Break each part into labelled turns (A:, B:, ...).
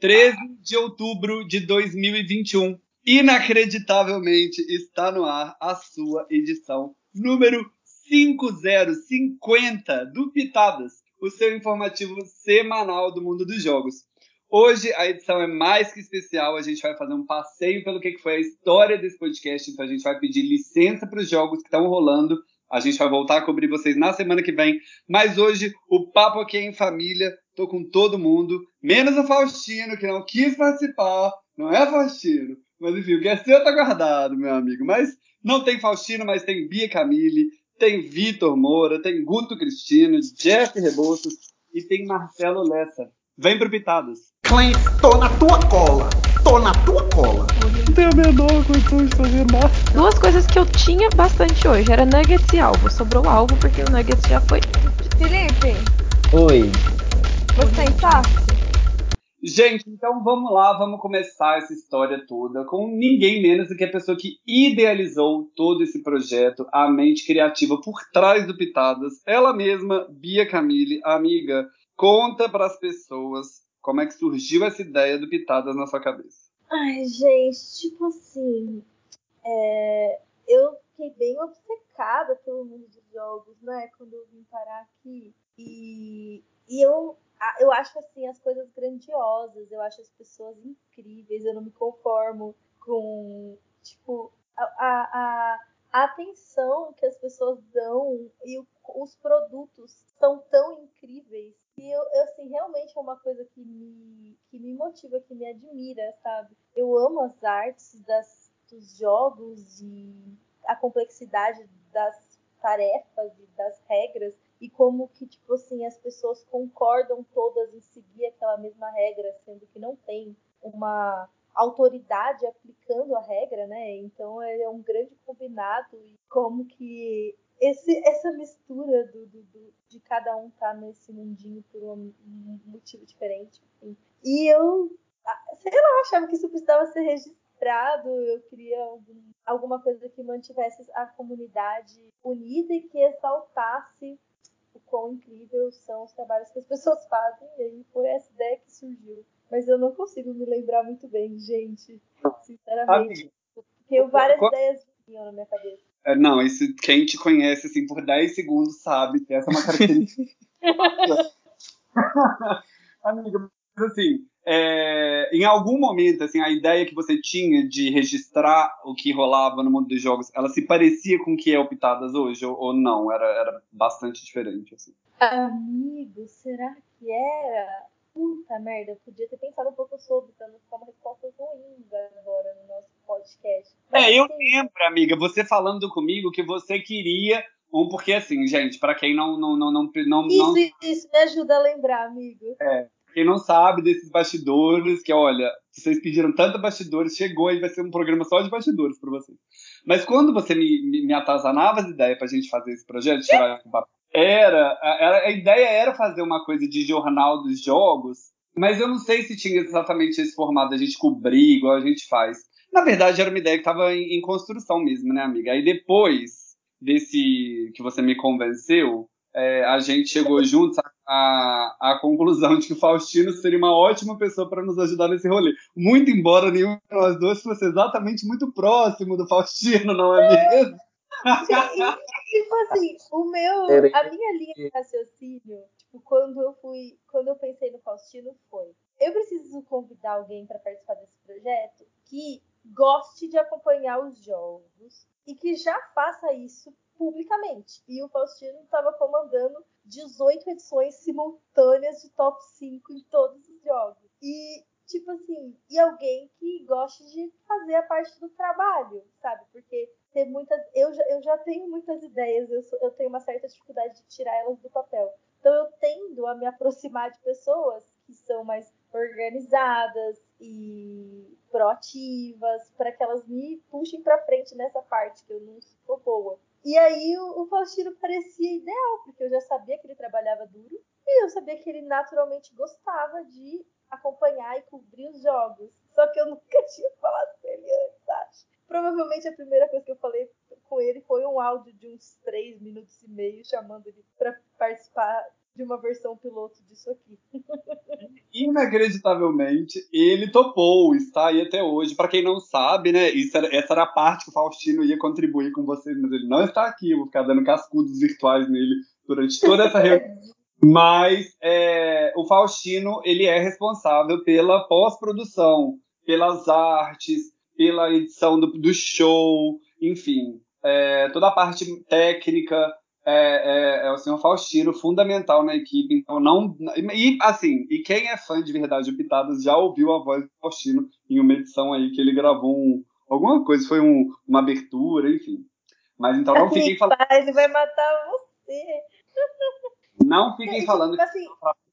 A: 13 de outubro de 2021. Inacreditavelmente está no ar a sua edição número 5050 do Pitadas, o seu informativo semanal do mundo dos jogos. Hoje a edição é mais que especial, a gente vai fazer um passeio pelo que foi a história desse podcast, então a gente vai pedir licença para os jogos que estão rolando. A gente vai voltar a cobrir vocês na semana que vem, mas hoje o papo aqui é em família, tô com todo mundo, menos o Faustino, que não quis participar, não é Faustino? Mas enfim, o que é seu tá guardado, meu amigo. Mas não tem Faustino, mas tem Bia Camille, tem Vitor Moura, tem Guto Cristino, Jeff Rebouças e tem Marcelo Lessa. Vem pro Pitadas.
B: Clank, tô na tua cola. Tô na tua cola.
C: Não tenho a menor condição de fazer nada.
D: Duas coisas que eu tinha bastante hoje era nuggets e alvo. Sobrou alvo porque o nuggets já foi.
E: Felipe,
F: Oi.
E: Você está?
A: Gente, então vamos lá, vamos começar essa história toda com ninguém menos do que a pessoa que idealizou todo esse projeto, a mente criativa por trás do Pitadas, ela mesma, Bia Camille, amiga. Conta para as pessoas como é que surgiu essa ideia do Pitadas na sua cabeça?
E: Ai, gente, tipo assim, é, eu fiquei bem obcecada pelo mundo dos jogos, né? Quando eu vim parar aqui. E, e eu, eu acho assim as coisas grandiosas, eu acho as pessoas incríveis, eu não me conformo com, tipo, a, a, a atenção que as pessoas dão e o, os produtos são tão incríveis e eu, eu, assim, realmente é uma coisa que me, que me motiva, que me admira, sabe? Eu amo as artes das, dos jogos e a complexidade das tarefas e das regras e como que, tipo assim, as pessoas concordam todas em seguir aquela mesma regra, sendo que não tem uma autoridade aplicando a regra, né? Então é um grande combinado e como que esse, essa mistura do, do, do, de cada um tá nesse mundinho por um, um motivo diferente. Enfim. E eu, ah, sei lá, achava que isso precisava ser registrado, eu queria algum, alguma coisa que mantivesse a comunidade unida e que exaltasse o quão incrível são os trabalhos que as pessoas fazem. E aí foi essa ideia que surgiu. Mas eu não consigo me lembrar muito bem, gente. Sinceramente. Eu várias ideias vinham na minha cabeça.
A: É, não, esse, quem te conhece assim por 10 segundos sabe que essa é uma característica. Amiga, mas assim, é, em algum momento, assim, a ideia que você tinha de registrar o que rolava no mundo dos jogos, ela se parecia com o que é o Pitadas hoje, ou, ou não? Era, era bastante diferente, assim?
E: Amigo, será que era? Puta merda, eu podia ter pensado um pouco sobre, pra não ficar uma resposta ruim agora no nosso podcast.
A: Mas, é, eu assim, lembro, amiga, você falando comigo que você queria um, porque assim, gente, para quem não não não não não
E: Isso,
A: não,
E: isso me ajuda a lembrar, amigo.
A: É. Quem não sabe desses bastidores, que olha, vocês pediram tanto bastidores, chegou e vai ser um programa só de bastidores para vocês. Mas quando você me, me, me atazanava as ideias pra gente fazer esse projeto, era, era, a ideia era fazer uma coisa de jornal dos jogos, mas eu não sei se tinha exatamente esse formato da gente cobrir igual a gente faz. Na verdade, era uma ideia que estava em, em, construção mesmo, né, amiga? Aí depois desse que você me convenceu, é, a gente chegou juntos à, à conclusão de que o Faustino seria uma ótima pessoa para nos ajudar nesse rolê. Muito embora nenhum de nós dois fosse exatamente muito próximo do Faustino, não é mesmo?
E: tipo assim, o meu, a minha linha de raciocínio, tipo, quando eu fui, quando eu pensei no Faustino foi, eu preciso convidar alguém para participar desse projeto que goste de acompanhar os jogos e que já faça isso publicamente. E o Faustino estava comandando 18 edições simultâneas de top 5 em todos os jogos. E, tipo assim, e alguém que goste de fazer a parte do trabalho, sabe? Porque ter muitas. Eu já, eu já tenho muitas ideias, eu, sou, eu tenho uma certa dificuldade de tirar elas do papel. Então eu tendo a me aproximar de pessoas que são mais organizadas e proativas para que elas me puxem para frente nessa parte que eu não sou boa. E aí o, o Faustino parecia ideal, porque eu já sabia que ele trabalhava duro e eu sabia que ele naturalmente gostava de acompanhar e cobrir os jogos. Só que eu nunca tinha falado com ele antes, acho. Provavelmente a primeira coisa que eu falei com ele foi um áudio de uns três minutos e meio chamando ele para participar de uma versão piloto disso aqui.
A: Inacreditavelmente, ele topou, está aí até hoje. Para quem não sabe, né? Era, essa era a parte que o Faustino ia contribuir com vocês, mas ele não está aqui. Eu vou ficar dando cascudos virtuais nele durante toda essa reunião. Mas é, o Faustino ele é responsável pela pós-produção, pelas artes, pela edição do, do show, enfim, é, toda a parte técnica é, é, é, o senhor Faustino, fundamental na equipe. Então, não. E, assim, e quem é fã de verdade de Pitadas já ouviu a voz do Faustino em uma edição aí que ele gravou um, alguma coisa, foi um, uma abertura, enfim. Mas então não fiquem falando.
E: Ele vai matar você.
A: Não fiquem falando
E: tipo assim,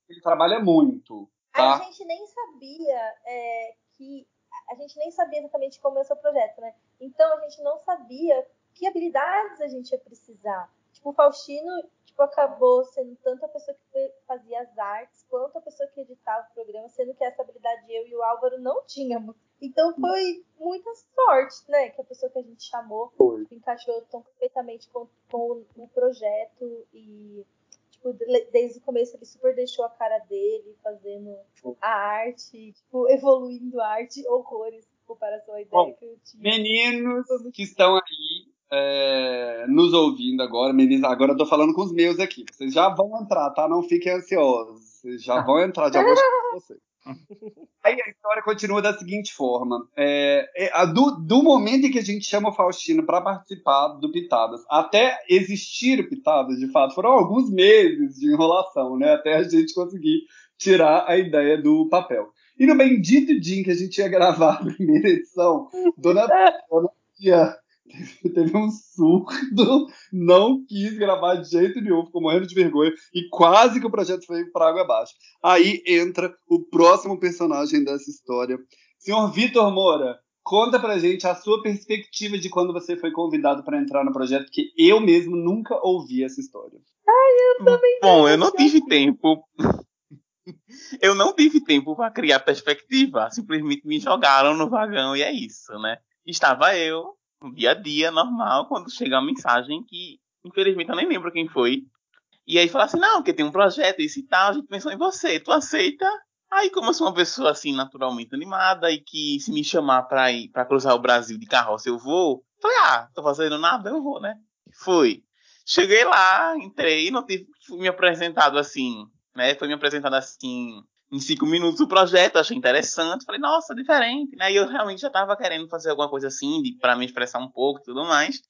A: que ele trabalha muito. Tá?
E: A gente nem sabia é, que. A gente nem sabia exatamente como é o seu projeto, né? Então a gente não sabia que habilidades a gente ia precisar. Tipo, o Faustino tipo, acabou sendo tanto a pessoa que fazia as artes, quanto a pessoa que editava o programa, sendo que essa habilidade eu e o Álvaro não tínhamos. Então foi muita sorte, né? Que a pessoa que a gente chamou encaixou tão perfeitamente com, com o projeto e tipo, de- desde o começo ele super deixou a cara dele fazendo a arte, tipo, evoluindo a arte, horrores em comparação à ideia
A: Bom,
E: que eu tinha.
A: Meninos que estão aí é, nos ouvindo agora, meninos, agora eu tô falando com os meus aqui. Vocês já vão entrar, tá? Não fiquem ansiosos. Vocês já vão entrar, já vou chamar vocês. Aí a história continua da seguinte forma: é, é, a do, do momento em que a gente chama o Faustino para participar do Pitadas, até existir o Pitadas, de fato, foram alguns meses de enrolação, né? Até a gente conseguir tirar a ideia do papel. E no bendito dia em que a gente ia gravar a primeira edição, Dona, Dona Tia teve um surdo, não quis gravar de jeito nenhum, ficou morrendo de vergonha e quase que o projeto foi para água abaixo. Aí entra o próximo personagem dessa história. Senhor Vitor Moura, conta pra gente a sua perspectiva de quando você foi convidado para entrar no projeto, que eu mesmo nunca ouvi essa história.
F: Bom, eu não tive tempo. Eu não tive tempo para criar perspectiva. Simplesmente me jogaram no vagão e é isso, né? Estava eu, no dia a dia, normal, quando chega a mensagem que, infelizmente, eu nem lembro quem foi. E aí fala assim, não, porque tem um projeto, isso e tal, a gente pensou em você, tu aceita? Aí, como eu sou uma pessoa, assim, naturalmente animada e que se me chamar pra ir para cruzar o Brasil de carroça, eu vou. Falei, ah, tô fazendo nada, eu vou, né? Fui. Cheguei lá, entrei, não tive, fui me apresentado assim, né? Foi me apresentado assim em cinco minutos o projeto, achei interessante, falei, nossa, diferente, né? E eu realmente já tava querendo fazer alguma coisa assim, de, pra me expressar um pouco e tudo mais.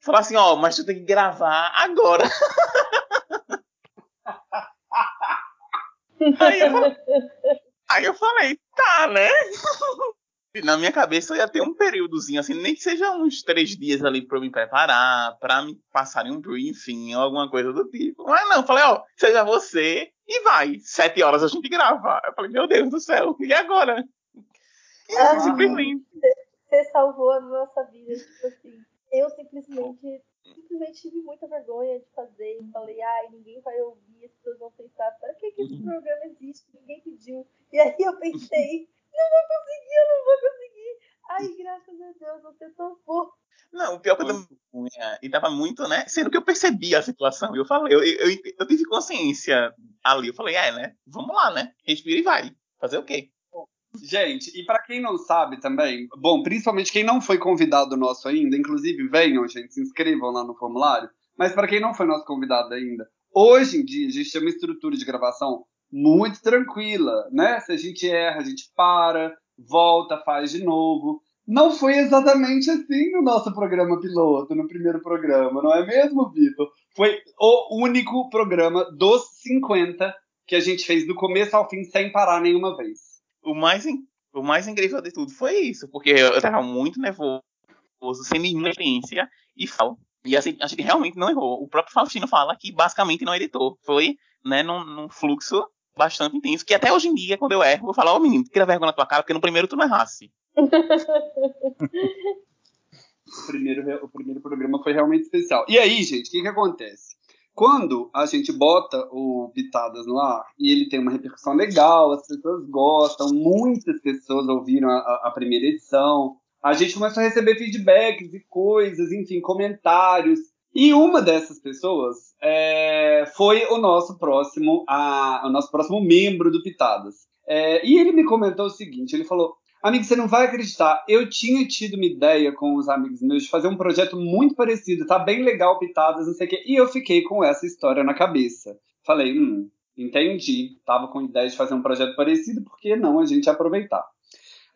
F: Falar assim, ó, mas tu tem que gravar agora. aí, eu falei, aí eu falei, tá, né? Na minha cabeça ia ter um períodozinho, assim, nem que seja uns três dias ali pra eu me preparar, pra me passarem um briefing ou alguma coisa do tipo. Mas não, falei, ó, seja você e vai. Sete horas a gente grava. Eu falei, meu Deus do céu, e agora? E
E: Ah.
F: simplesmente.
E: Você salvou a nossa vida, tipo assim. Eu simplesmente, simplesmente tive muita vergonha de fazer. E falei, ai, ninguém vai ouvir, as pessoas vão pensar, para que, que esse
F: Uhum.
E: programa existe? Ninguém pediu. E aí eu pensei, não vou conseguir, eu não vou conseguir. Ai, graças a Deus, você topou.
F: Não, o pior que eu tava vergonha, e tava muito, né? Sendo que eu percebi a situação. Eu falei, eu, eu, eu, eu tive consciência ali. Eu falei, é, né? Vamos lá, né? Respira e vai. Fazer o quê?
A: Gente, e para quem não sabe também, bom, principalmente quem não foi convidado nosso ainda, inclusive venham, gente, se inscrevam lá no formulário. Mas para quem não foi nosso convidado ainda, hoje em dia a gente tem uma estrutura de gravação muito tranquila, né? Se a gente erra, a gente para, volta, faz de novo. Não foi exatamente assim no nosso programa piloto, no primeiro programa, não é mesmo, Vitor? Foi o único programa dos 50 que a gente fez do começo ao fim sem parar nenhuma vez.
F: O mais, o mais incrível de tudo foi isso, porque eu tava muito nervoso, sem nenhuma experiência, e falo. E assim, a gente realmente não errou. O próprio Faustino fala que basicamente não editou. Foi, né, num, num fluxo bastante intenso, que até hoje em dia, quando eu erro, eu falar, ô menino, tira vergonha na tua cara, porque no primeiro tu não errasse.
A: O primeiro, o primeiro programa foi realmente especial. E aí, gente, o que, que acontece? Quando a gente bota o Pitadas no ar e ele tem uma repercussão legal, as pessoas gostam, muitas pessoas ouviram a- a primeira edição, a gente começou a receber feedbacks e coisas, enfim, comentários. E uma dessas pessoas é, foi o nosso próximo, a, o nosso próximo membro do Pitadas. É, e ele me comentou o seguinte: ele falou, amigo, você não vai acreditar, eu tinha tido uma ideia com os amigos meus de fazer um projeto muito parecido, tá bem legal, Pitadas, não sei o quê, e eu fiquei com essa história na cabeça. Falei, hum, entendi, tava com ideia de fazer um projeto parecido, por que não a gente aproveitar?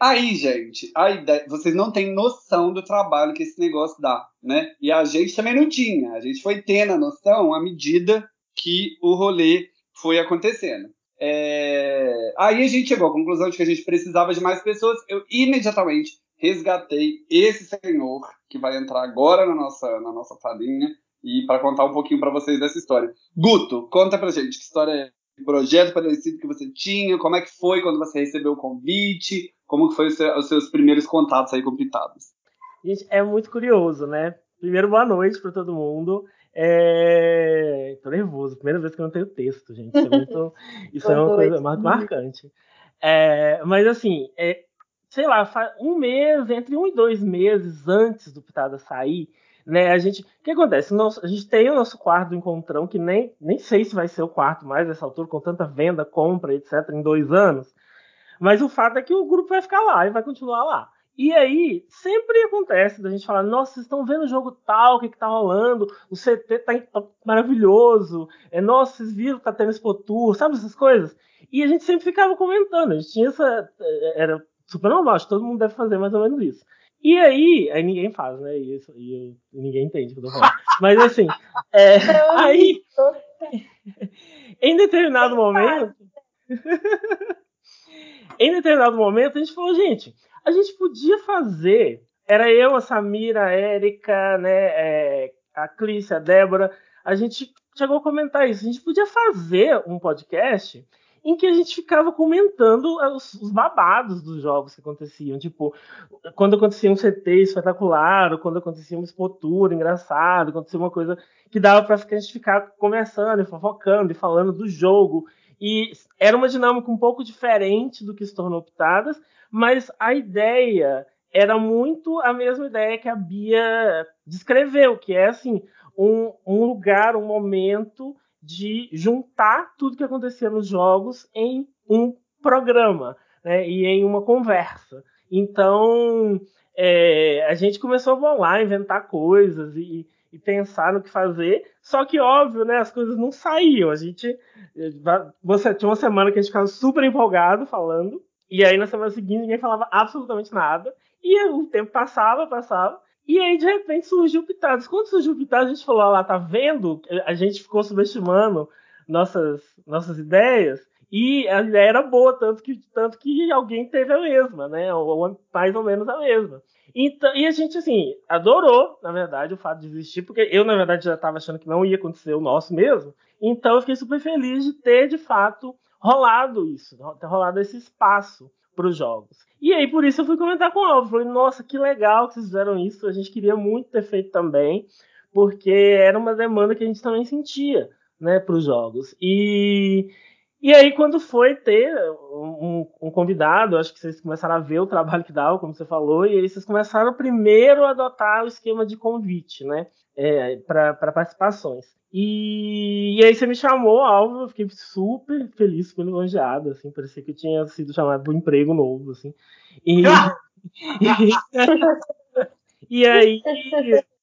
A: Aí, gente, a ideia, vocês não têm noção do trabalho que esse negócio dá, né? E a gente também não tinha. A gente foi tendo a noção à medida que o rolê foi acontecendo. É... Aí a gente chegou à conclusão de que a gente precisava de mais pessoas. Eu imediatamente resgatei esse senhor que vai entrar agora na nossa, na nossa falinha e para contar um pouquinho para vocês dessa história. Guto, conta pra gente que história é projeto parecido que você tinha, como é que foi quando você recebeu o convite, como que foi os seus primeiros contatos aí com Pitados?
G: Gente, é muito curioso, né? Primeiro, boa noite para todo mundo. É... Tô nervoso, primeira vez que eu não tenho texto, gente. Isso é, muito... Isso é uma coisa muito marcante. É... Mas assim, é... sei lá, um mês, entre um e dois meses antes do Pitada sair, né? A gente, o que acontece? Nosso, a gente tem o nosso quarto do encontrão, que nem, nem sei se vai ser o quarto mais nessa altura, com tanta venda, compra, etc., em dois anos. Mas o fato é que o grupo vai ficar lá e vai continuar lá. E aí, sempre acontece da gente falar, nossa, vocês estão vendo o jogo tal, o que, que tá rolando, o CT tá, tá maravilhoso, é, nossa, vocês viram que tá tendo Expo Tour, sabe essas coisas? E a gente sempre ficava comentando, a gente tinha essa. É, era super normal, acho que todo mundo deve fazer mais ou menos isso. E aí, aí ninguém faz, né? E, isso, e, ninguém entende o que eu tô falando. Mas assim, é, aí, em determinado momento, em determinado momento, a gente falou, gente, a gente podia fazer. Era eu, a Samira, a Érica, né, é, a Clícia, a Débora. A gente chegou a comentar isso. A gente podia fazer um podcast em que a gente ficava comentando os, os, babados dos jogos que aconteciam. Tipo, quando acontecia um CT espetacular, ou quando acontecia uma expotura engraçado, acontecia uma coisa que dava para a gente ficar conversando, e fofocando e falando do jogo. E era uma dinâmica um pouco diferente do que se tornou Pitadas, mas a ideia era muito a mesma ideia que a Bia descreveu, que é assim, um, um lugar, um momento de juntar tudo que acontecia nos jogos em um programa né, e em uma conversa. Então é, a gente começou a lá inventar coisas e, e, pensar no que fazer. Só que óbvio, né, as coisas não saíam. A gente você tinha uma semana que a gente ficava super empolgado falando e aí na semana seguinte ninguém falava absolutamente nada. E o tempo passava, passava. E aí, de repente, surgiu o Pitadas. Quando surgiu o Pitadas, a gente falou, ah lá, tá vendo? A gente ficou subestimando nossas, nossas ideias. E a ideia era boa, tanto que, tanto que alguém teve a mesma, né? Ou mais ou menos a mesma. Então, e a gente, assim, adorou, na verdade, o fato de existir, porque eu, na verdade, já estava achando que não ia acontecer o nosso mesmo. Então, eu fiquei super feliz de ter, de fato, rolado isso, ter rolado esse espaço para os jogos. E aí, por isso, eu fui comentar com o Alvo. Falei, nossa, que legal que vocês fizeram isso. A gente queria muito ter feito também, porque era uma demanda que a gente também sentia né, para os jogos. E, e aí, quando foi ter um, um, convidado, acho que vocês começaram a ver o trabalho que dava, como você falou, e aí vocês começaram primeiro a adotar o esquema de convite, né? É, para participações. E, e, aí você me chamou, Alvo, eu fiquei super feliz, super elogiado, assim, parecia que eu tinha sido chamado para um emprego novo, assim. E, e, aí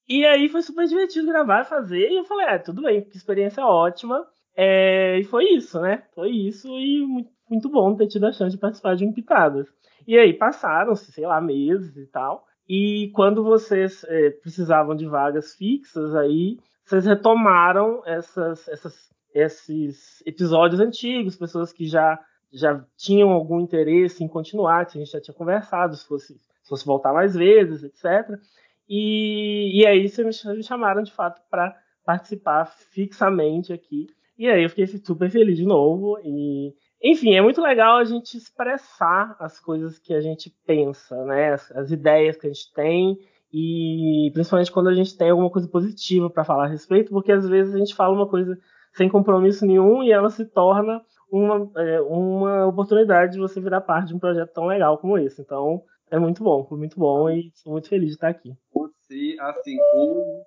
G: e aí foi super divertido gravar e fazer, e eu falei, é, tudo bem, que experiência ótima. É, e foi isso, né? Foi isso e muito, muito bom ter tido a chance de participar de um Pitadas. E aí passaram-se, sei lá, meses e tal. E quando vocês é, precisavam de vagas fixas, aí vocês retomaram essas, essas, esses episódios antigos, pessoas que já, já tinham algum interesse em continuar, que a gente já tinha conversado, se fosse, se fosse voltar mais vezes, etc. E, e aí vocês me chamaram de fato para participar fixamente aqui. E aí eu fiquei super feliz de novo. E, enfim, é muito legal a gente expressar as coisas que a gente pensa, né? As, as ideias que a gente tem e principalmente quando a gente tem alguma coisa positiva para falar a respeito, porque às vezes a gente fala uma coisa sem compromisso nenhum e ela se torna uma, é, uma oportunidade de você virar parte de um projeto tão legal como esse. Então, é muito bom, foi muito bom e estou muito feliz de estar aqui.
A: Você, assim, o,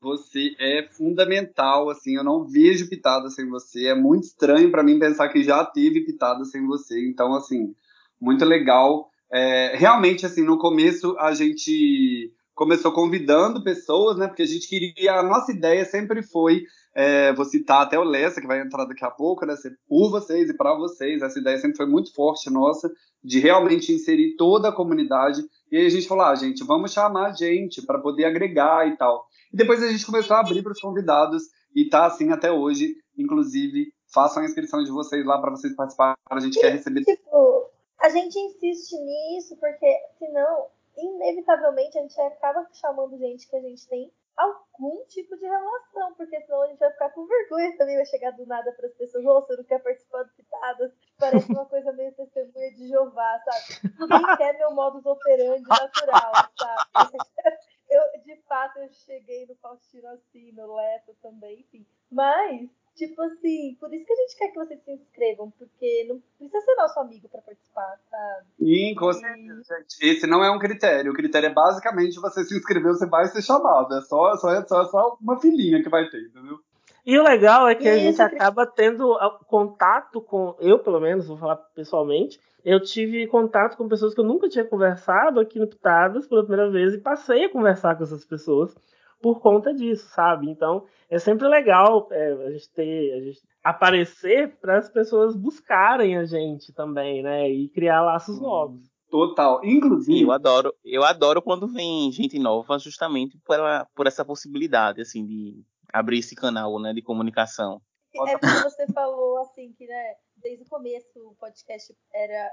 A: Você é fundamental, assim, eu não vejo pitada sem você. É muito estranho para mim pensar que já teve pitada sem você. Então, assim, muito legal. É, realmente, assim, no começo a gente começou convidando pessoas, né? Porque a gente queria, a nossa ideia sempre foi, é, vou citar até o Lessa, que vai entrar daqui a pouco, né? Por vocês e para vocês. Essa ideia sempre foi muito forte nossa, de realmente inserir toda a comunidade. E aí a gente falou, ah, gente, vamos chamar gente para poder agregar e tal. E depois a gente começou a abrir para os convidados e tá assim até hoje. Inclusive, façam a inscrição de vocês lá para vocês participarem. A gente quer receber.
E: Tipo, a gente insiste nisso porque senão, inevitavelmente, a gente acaba chamando gente que a gente tem algum tipo de relação, porque senão a gente vai ficar com vergonha também, vai chegar do nada para as pessoas, ou oh, você não quer participar do Pitadas, parece uma coisa meio testemunha de Jeová, sabe? Ninguém quer meu modus operandi natural, sabe? Eu, de fato, eu cheguei no Faustino assim, no Leto também, enfim. Mas, tipo assim, por isso que a gente quer que vocês se inscrevam, porque não precisa ser nosso amigo para participar, sabe?
A: Sim, com certeza, gente. Esse não é um critério. O critério é basicamente você se inscrever, você vai ser chamado. É só, só, é só, é só uma filhinha que vai ter, entendeu?
G: E o legal é que a gente acaba tendo contato com, eu pelo menos, vou falar pessoalmente, eu tive contato com pessoas que eu nunca tinha conversado aqui no Pitadas pela primeira vez e passei a conversar com essas pessoas por conta disso, sabe? Então é sempre legal é, a gente ter, a gente aparecer para as pessoas buscarem a gente também, né? E criar laços novos.
A: Total. Inclusive.
F: Eu adoro, eu adoro quando vem gente nova, justamente por, por essa possibilidade, assim, de abrir esse canal, né, de comunicação.
E: É porque você falou assim que, né, desde o começo o podcast era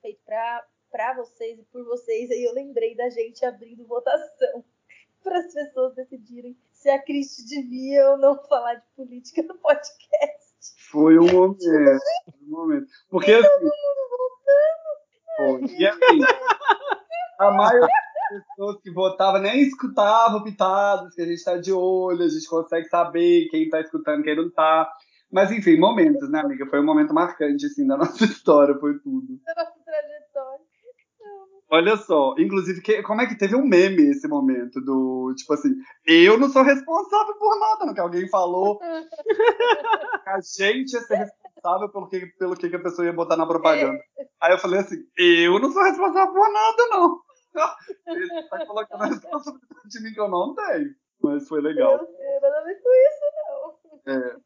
E: feito para vocês e por vocês, aí eu lembrei da gente abrindo votação para as pessoas decidirem se a Cristi devia ou não falar de política no podcast.
A: Foi um momento, foi um momento. Porque assim, foi. E assim, a maioria pessoas que votavam nem escutavam pitadas, que a gente está de olho, a gente consegue saber quem está escutando, quem não está. Mas enfim, momentos, né, amiga? Foi um momento marcante, assim, da nossa história, foi tudo.
E: Da nossa trajetória.
A: Olha só, inclusive, que, como é que teve um meme esse momento do, tipo assim, eu não sou responsável por nada, no que alguém falou. a gente ia ser responsável pelo que, pelo que a pessoa ia botar na propaganda. Aí eu falei assim, eu não sou responsável por nada, não. Ele tá colocando a responsabilidade de mim que eu não tenho. Mas foi legal.
E: Eu não tenho com isso, não.
A: É.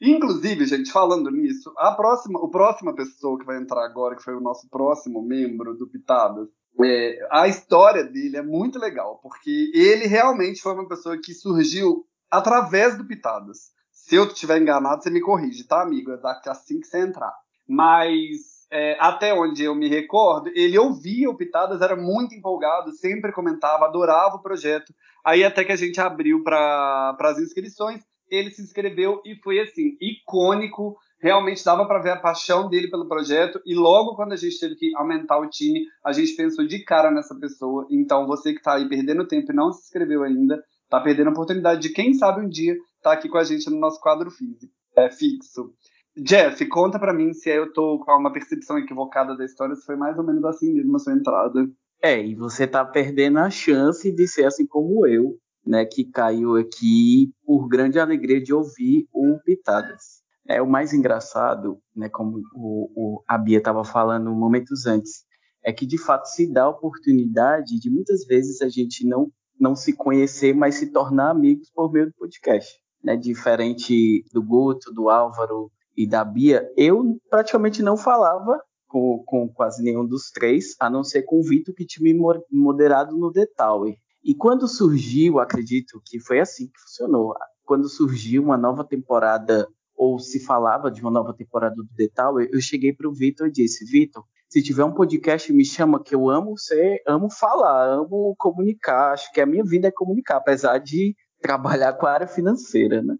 A: Inclusive, gente, falando nisso, a próxima, o próxima pessoa que vai entrar agora, que foi o nosso próximo membro do Pitadas, é, a história dele é muito legal, porque ele realmente foi uma pessoa que surgiu através do Pitadas. Se eu estiver enganado, você me corrige, tá, amigo? É assim que você entrar. Mas é, até onde eu me recordo, ele ouvia o Pitadas, era muito empolgado, sempre comentava, adorava o projeto. Aí até que a gente abriu para as inscrições, ele se inscreveu e foi assim, icônico. Realmente dava para ver a paixão dele pelo projeto. E logo quando a gente teve que aumentar o time, a gente pensou de cara nessa pessoa. Então você que está aí perdendo tempo e não se inscreveu ainda, está perdendo a oportunidade de, quem sabe, um dia estar tá aqui com a gente no nosso quadro físico, é, fixo. Jeff, conta para mim se eu tô com uma percepção equivocada da história, se foi mais ou menos assim mesmo a sua entrada.
H: É, e você tá perdendo a chance de ser assim como eu, né, que caiu aqui por grande alegria de ouvir o Pitadas. É o mais engraçado, né, como o, o a Bia estava falando momentos antes, é que de fato se dá a oportunidade de muitas vezes a gente não não se conhecer, mas se tornar amigos por meio do podcast. Né, diferente do Guto, do Álvaro, e da Bia, eu praticamente não falava com, com quase nenhum dos três, a não ser com o Vitor, que tinha me moderado no Tower. E quando surgiu, acredito que foi assim que funcionou, quando surgiu uma nova temporada, ou se falava de uma nova temporada do Tower, eu cheguei para o Vitor e disse, Vitor, se tiver um podcast, me chama, que eu amo ser, amo falar, amo comunicar, acho que a minha vida é comunicar, apesar de trabalhar com a área financeira, né?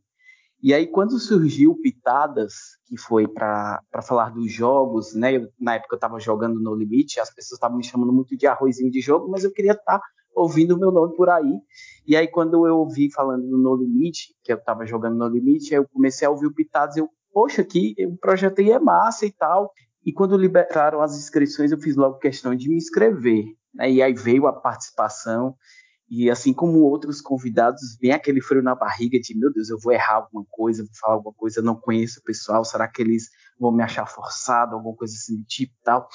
H: E aí, quando surgiu Pitadas, que foi para falar dos jogos, né? Eu, na época eu estava jogando No Limite, as pessoas estavam me chamando muito de arrozinho de jogo, mas eu queria estar tá ouvindo o meu nome por aí. E aí, quando eu ouvi falando do No Limite, que eu estava jogando No Limite, eu comecei a ouvir o Pitadas, eu, poxa, que o projeto aí é massa e tal. E quando liberaram as inscrições, eu fiz logo questão de me inscrever. Né? E aí veio a participação. E assim como outros convidados, vem aquele frio na barriga de, meu Deus, eu vou errar alguma coisa, vou falar alguma coisa, não conheço o pessoal, será que eles vão me achar forçado, alguma coisa assim do tipo e tal.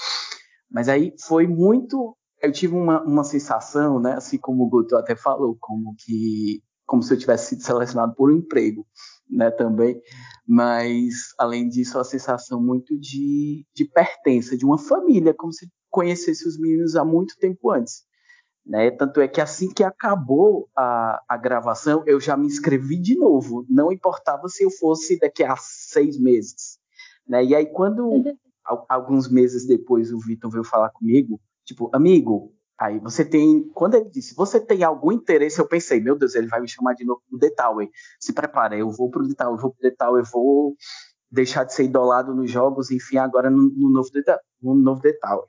H: Mas aí foi muito, eu tive uma, uma sensação, né, assim como o Guto até falou, como que como se eu tivesse sido selecionado por um emprego, né, também. Mas, além disso, a sensação muito de, de pertença, de uma família, como se conhecesse os meninos há muito tempo antes. Né? Tanto é que assim que acabou a, a gravação, eu já me inscrevi de novo. Não importava se eu fosse daqui a seis meses. Né? E aí, quando alguns meses depois o Vitor veio falar comigo, tipo, amigo, Aí você tem, quando ele disse, você tem algum interesse, eu pensei, meu Deus, ele vai me chamar de novo pro The Tower. Se prepara, eu vou pro The Tower, eu vou pro The Tower, eu vou deixar de ser idolado nos jogos, enfim, agora no, no novo, The, no novo The Tower.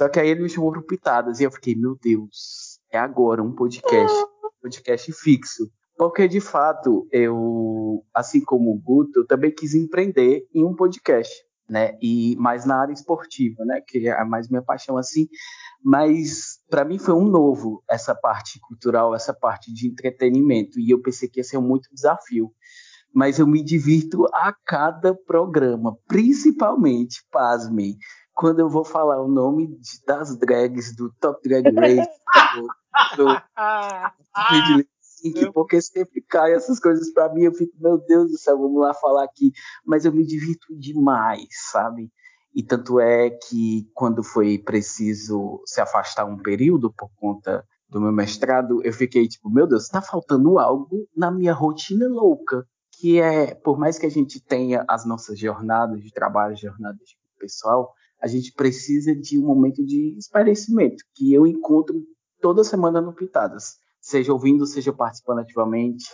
H: Só que aí ele me chamou pro Pitadas e eu fiquei, meu Deus, é agora um podcast, um podcast fixo. Porque de fato, eu, assim como o Guto, eu também quis empreender em um podcast, né? E mais na área esportiva, né? Que é mais minha paixão assim mas para mim foi um novo essa parte cultural, essa parte de entretenimento, e eu pensei que ia ser muito desafio. Mas eu me divirto a cada programa, principalmente, pasmem, quando eu vou falar o nome de, das drags do Top Drag Race, do, do, do porque sempre cai essas coisas para mim, eu fico, meu Deus do céu, vamos lá falar aqui, mas eu me divirto demais, sabe? E tanto é que quando foi preciso se afastar um período por conta do meu mestrado, eu fiquei tipo, meu Deus, está faltando algo na minha rotina louca, que é, por mais que a gente tenha as nossas jornadas de trabalho, jornadas de pessoal, a gente precisa de um momento de esparecimento, que eu encontro toda semana no Pitadas, seja ouvindo, seja participando ativamente.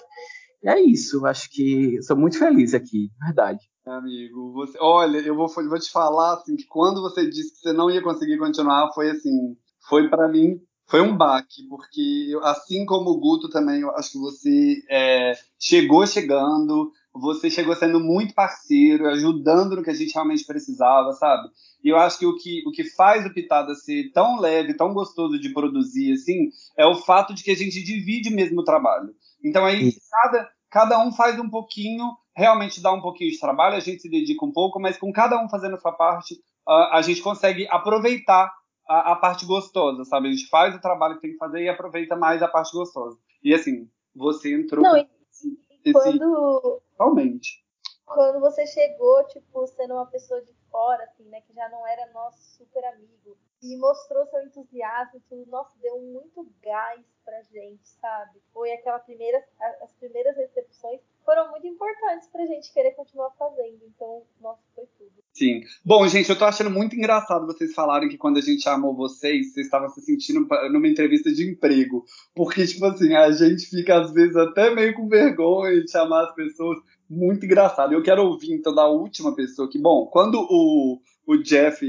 H: E é isso, acho que sou muito feliz aqui, verdade.
A: Amigo, você, olha, eu vou, vou te falar assim que quando você disse que você não ia conseguir continuar, foi assim, foi para mim, foi um baque, porque eu, assim como o Guto também, eu acho que você é, chegou chegando, você chegou sendo muito parceiro, ajudando no que a gente realmente precisava, sabe? E eu acho que o que, o que faz o Pitada ser tão leve, tão gostoso de produzir, assim, é o fato de que a gente divide mesmo o trabalho. Então aí cada, cada um faz um pouquinho realmente dá um pouquinho de trabalho, a gente se dedica um pouco, mas com cada um fazendo a sua parte, a gente consegue aproveitar a, a, parte gostosa, sabe? A gente faz o trabalho que tem que fazer e aproveita mais a parte gostosa. E assim, você entrou.
E: Não, esse, quando.
A: Totalmente.
E: Quando você chegou, tipo, sendo uma pessoa de fora, assim, né? Que já não era nosso super amigo. E mostrou seu entusiasmo, tudo, nossa, deu muito gás pra gente, sabe? Foi aquela primeira, as primeiras recepções foram muito importantes pra gente querer continuar fazendo. Então, nossa, foi tudo.
A: Sim. Bom, gente, eu tô achando muito engraçado vocês falarem que quando a gente chamou vocês, vocês estavam se sentindo numa entrevista de emprego. Porque, tipo assim, a gente fica às vezes até meio com vergonha de chamar as pessoas. Muito engraçado. Eu quero ouvir, então, da última pessoa que, bom, quando o, o Jeff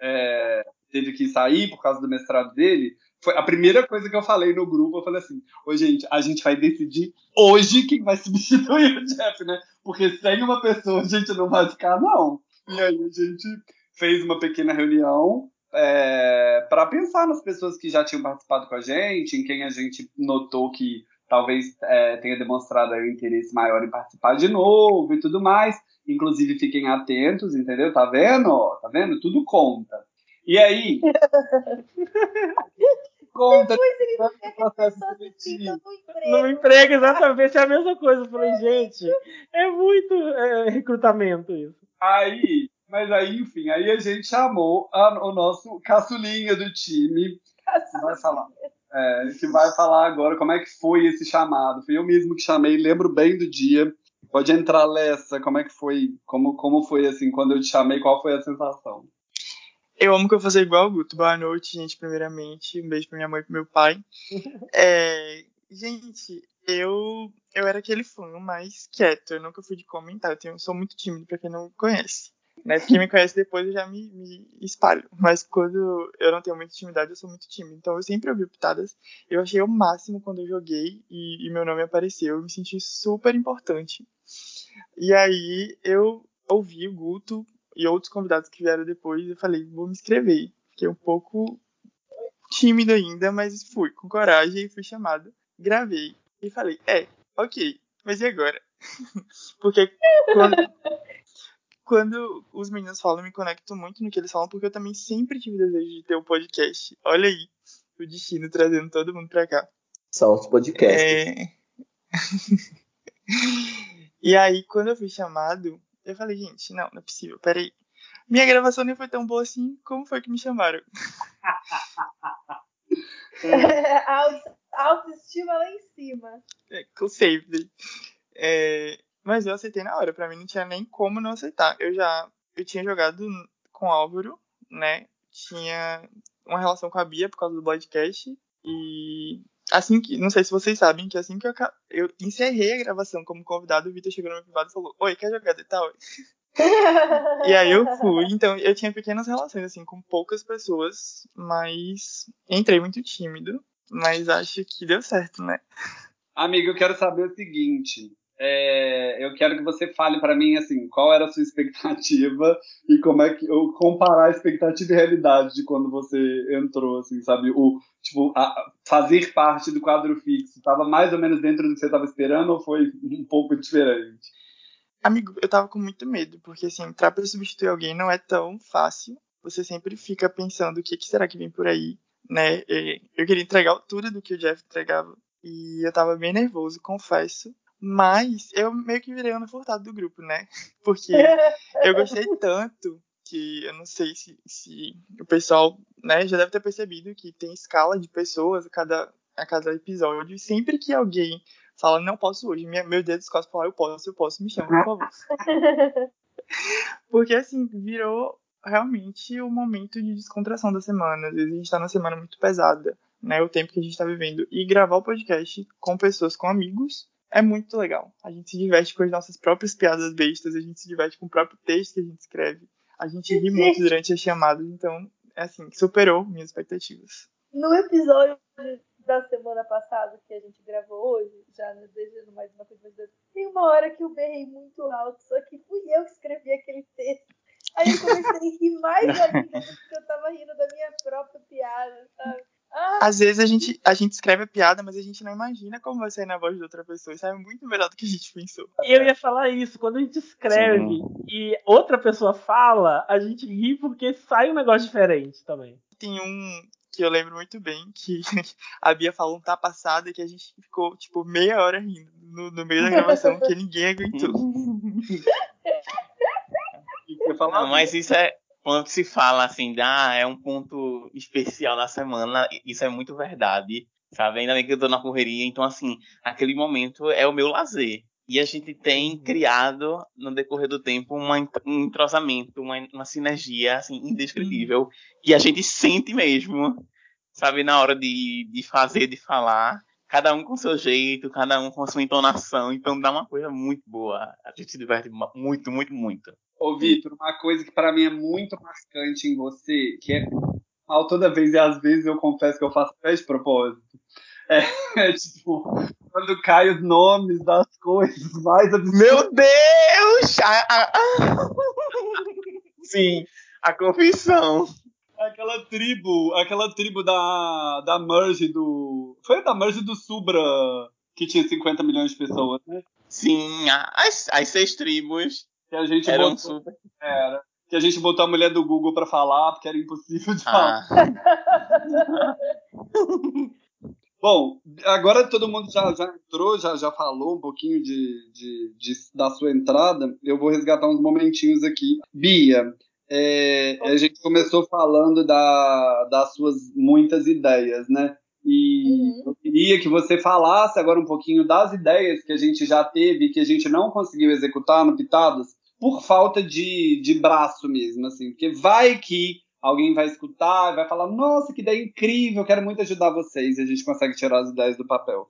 A: é, teve que sair por causa do mestrado dele, foi a primeira coisa que eu falei no grupo, eu falei assim, ô gente, a gente vai decidir hoje quem vai substituir o Jeff, né? Porque sem uma pessoa a gente não vai ficar, não. E aí a gente fez uma pequena reunião é, para pensar nas pessoas que já tinham participado com a gente, em quem a gente notou que talvez é, tenha demonstrado aí um interesse maior em participar de novo e tudo mais. Inclusive, fiquem atentos, entendeu? Tá vendo? Tá vendo? Tudo conta. E aí?
E: conta processo seletivo.
G: No emprego, exatamente, é a mesma coisa. Eu falei, gente, é muito é, recrutamento isso.
A: Aí, mas aí, enfim, aí a gente chamou a, o nosso caçulinha do time, que vai falar. É, que vai falar agora como é que foi esse chamado. Fui eu mesmo que chamei, lembro bem do dia. Pode entrar, Lessa, como é que foi? Como, como foi assim, quando eu te chamei, qual foi a sensação?
I: Eu amo que eu fazer igual o Guto. Boa noite, gente, primeiramente. Um beijo pra minha mãe e pro meu pai. É, gente, eu, eu era aquele fã mais quieto. Eu nunca fui de comentar. Eu tenho, sou muito tímido, pra quem não me conhece. Né? Quem me conhece depois eu já me, me espalho. Mas quando eu não tenho muita intimidade, eu sou muito tímido. Então eu sempre ouvi pitadas. Eu achei o máximo quando eu joguei e, e meu nome apareceu. Eu me senti super importante. E aí eu ouvi o Guto e outros convidados que vieram depois, eu falei, vou me inscrever. Fiquei um pouco tímido ainda, mas fui com coragem fui chamado. Gravei e falei, é, ok, mas e agora? porque quando, quando os meninos falam, eu me conecto muito no que eles falam, porque eu também sempre tive desejo de ter um podcast. Olha aí, o destino trazendo todo mundo pra cá.
H: Só os podcasts.
I: É... e aí, quando eu fui chamado, eu falei, gente, não, não é possível, peraí. Minha gravação nem foi tão boa assim, como foi que me chamaram?
E: Auto- Autoestima lá em cima.
I: É, com sempre. É, mas eu aceitei na hora, pra mim não tinha nem como não aceitar. Eu já eu tinha jogado com o Álvaro, né? Tinha uma relação com a Bia por causa do podcast. E assim que. Não sei se vocês sabem que assim que eu, eu encerrei a gravação como convidado, o Vitor chegou no meu privado e falou: Oi, quer jogar de tal? E aí eu fui. Então eu tinha pequenas relações, assim, com poucas pessoas, mas entrei muito tímido. Mas acho que deu certo, né?
A: Amigo, eu quero saber o seguinte. É, eu quero que você fale pra mim assim, qual era a sua expectativa e como é que ou comparar a expectativa e realidade de quando você entrou, assim, sabe? O tipo a- fazer parte do quadro fixo, estava mais ou menos dentro do que você estava esperando ou foi um pouco diferente?
I: Amigo, eu tava com muito medo, porque assim, entrar pra substituir alguém não é tão fácil. Você sempre fica pensando o que, que será que vem por aí, né? Eu queria entregar tudo do que o Jeff entregava. E eu tava bem nervoso, confesso. Mas eu meio que virei Ana Furtado do grupo, né? Porque eu gostei tanto que eu não sei se, se o pessoal né, já deve ter percebido que tem escala de pessoas a cada, a cada episódio. E sempre que alguém fala, não posso hoje, minha, meu dedo descosta fala, eu posso, eu posso, me chama, por favor. Porque assim, virou realmente o momento de descontração da semana. Às vezes a gente tá numa semana muito pesada, né? O tempo que a gente tá vivendo. E gravar o podcast com pessoas, com amigos, é muito legal. A gente se diverte com as nossas próprias piadas bestas, a gente se diverte com o próprio texto que a gente escreve. A gente ri muito durante as chamadas, então, é assim, superou minhas expectativas.
E: No episódio da semana passada que a gente gravou hoje, já desejando mais uma coisa, mas tem uma hora que eu berrei muito alto, só que fui eu que escrevi aquele texto. Aí eu comecei a rir mais ainda porque eu tava rindo da minha própria piada, sabe? Ah,
I: Às vezes a gente, a gente escreve a piada, mas a gente não imagina como vai sair na voz de outra pessoa. Isso é muito melhor do que a gente pensou.
G: Eu ia falar isso, quando a gente escreve e outra pessoa fala, a gente ri porque sai um negócio diferente também.
I: Tem um que eu lembro muito bem, que a Bia falou um tá passada que a gente ficou, tipo, meia hora rindo no, no meio da gravação, que ninguém aguentou.
F: Não, mas isso é. Quando se fala assim, ah, é um ponto especial da semana, isso é muito verdade. Sabe? Ainda bem que eu tô na correria, então assim, aquele momento é o meu lazer. E a gente tem criado, no decorrer do tempo, uma, um entrosamento, uma, uma sinergia, assim, indescritível. Que a gente sente mesmo, sabe, na hora de, de fazer, de falar. Cada um com seu jeito, cada um com a sua entonação. Então dá uma coisa muito boa. A gente se diverte muito, muito, muito.
A: Ô, Vitor, uma coisa que pra mim é muito marcante em você, que é mal toda vez e às vezes eu confesso que eu faço até de propósito. É, é tipo, quando caem os nomes das coisas mais absurdas.
F: Meu Deus! Sim, a confissão.
A: Aquela tribo, aquela tribo da, da Merge do. Foi da Merge do Subra que tinha 50 milhões de pessoas, né?
F: Sim, as, as seis tribos
A: Que a gente
F: eram
A: botou,
F: super.
A: era, que a gente botou a mulher do Google pra falar, porque era impossível de falar.
F: Ah,
A: Bom, agora todo mundo já, já entrou, já, já falou um pouquinho de, de, de- da sua entrada. Eu vou resgatar uns momentinhos aqui. Bia, é, a gente começou falando da, das suas muitas ideias, né? E
E: Uhum.
A: eu queria que você falasse agora um pouquinho das ideias que a gente já teve e que a gente não conseguiu executar no Pitadas por falta de, de braço mesmo, assim. Porque vai que alguém vai escutar e vai falar, nossa, que ideia incrível, quero muito ajudar vocês. E a gente consegue tirar as ideias do papel.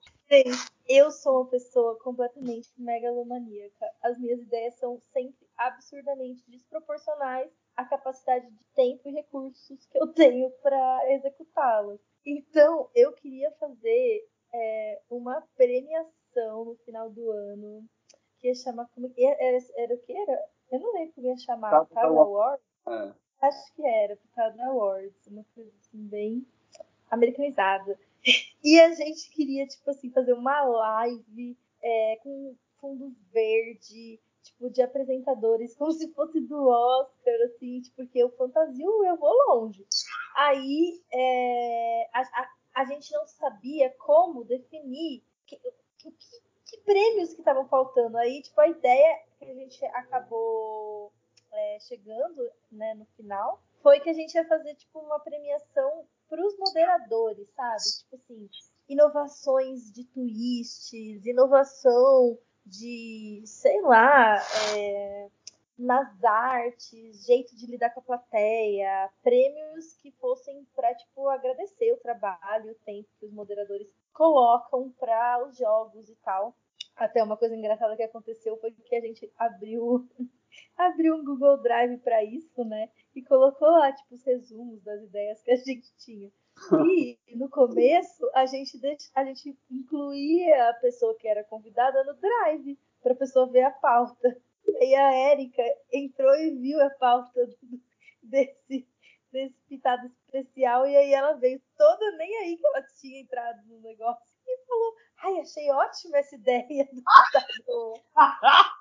E: Eu sou uma pessoa completamente megalomaníaca. As minhas ideias são sempre absurdamente desproporcionais à capacidade de tempo e recursos que eu tenho para executá-las. Então, eu queria fazer é, uma premiação no final do ano que ia chamar como era, era, o que era? Eu não lembro como ia chamar,
A: Pitada Awards.
E: Award?
A: É.
E: Acho que era, Pitada Awards, uma coisa assim bem americanizada. E a gente queria, tipo assim, fazer uma live é, com fundo verde, tipo, de apresentadores, como se fosse do Oscar, assim, tipo, porque eu fantasio, eu vou longe. Aí é, a, a, a, gente não sabia como definir que, que, que prêmios que estavam faltando. Aí, tipo, a ideia que a gente acabou é, chegando, né, no final, foi que a gente ia fazer, tipo, uma premiação para os moderadores, sabe? Tipo assim, inovações de twists, inovação de, sei lá, é, nas artes, jeito de lidar com a plateia, prêmios que fossem para tipo agradecer o trabalho, o tempo que os moderadores colocam para os jogos e tal. Até uma coisa engraçada que aconteceu foi que a gente abriu abriu um Google Drive para isso, né? E colocou lá tipo os resumos das ideias que a gente tinha. E no começo a gente a gente incluía a pessoa que era convidada no Drive para a pessoa ver a pauta. E a Érica entrou e viu a pauta desse desse pitado especial e aí ela veio toda nem aí que ela tinha entrado no negócio e falou: "Ai, achei ótima essa ideia do pitado".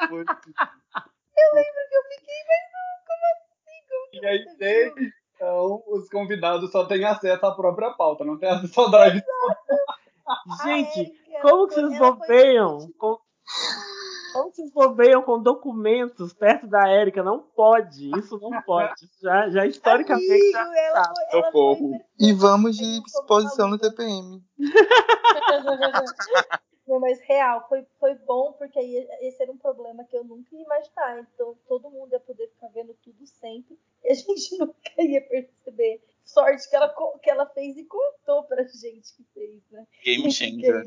E: eu lembro que eu fiquei, mas não, como assim? Como
A: e aí, desde então, os convidados só têm acesso à própria pauta, não tem acesso ao drive.
G: Gente, como que vocês bobeiam? Como, como vocês bobeiam com documentos perto da Érica? Não pode, isso não pode. Já, já historicamente
E: Amigo,
G: já
E: ela
G: sabe.
E: ela foi
I: E vamos de exposição no. TPM.
E: Não, mas real, foi, foi bom, porque aí esse era um problema que eu nunca ia imaginar. Então todo mundo ia poder ficar vendo tudo sempre e a gente nunca ia perceber. Sorte que ela, que ela fez e contou pra gente que fez, né?
F: Game changer.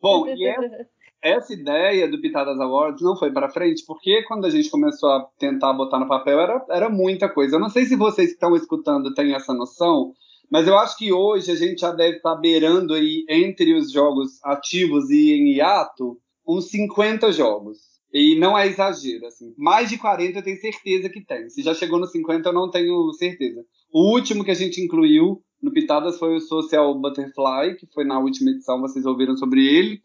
A: Bom, e essa, essa ideia do Pitadas Awards não foi para frente, porque quando a gente começou a tentar botar no papel era, era muita coisa. Eu não sei se vocês que estão escutando têm essa noção, mas eu acho que hoje a gente já deve estar beirando aí entre os jogos ativos e em hiato uns 50 jogos. E não é exagero, assim. Mais de 40 eu tenho certeza que tem. Se já chegou nos 50 eu não tenho certeza. O último que a gente incluiu no Pitadas foi o Social Butterfly, que foi na última edição, vocês ouviram sobre ele.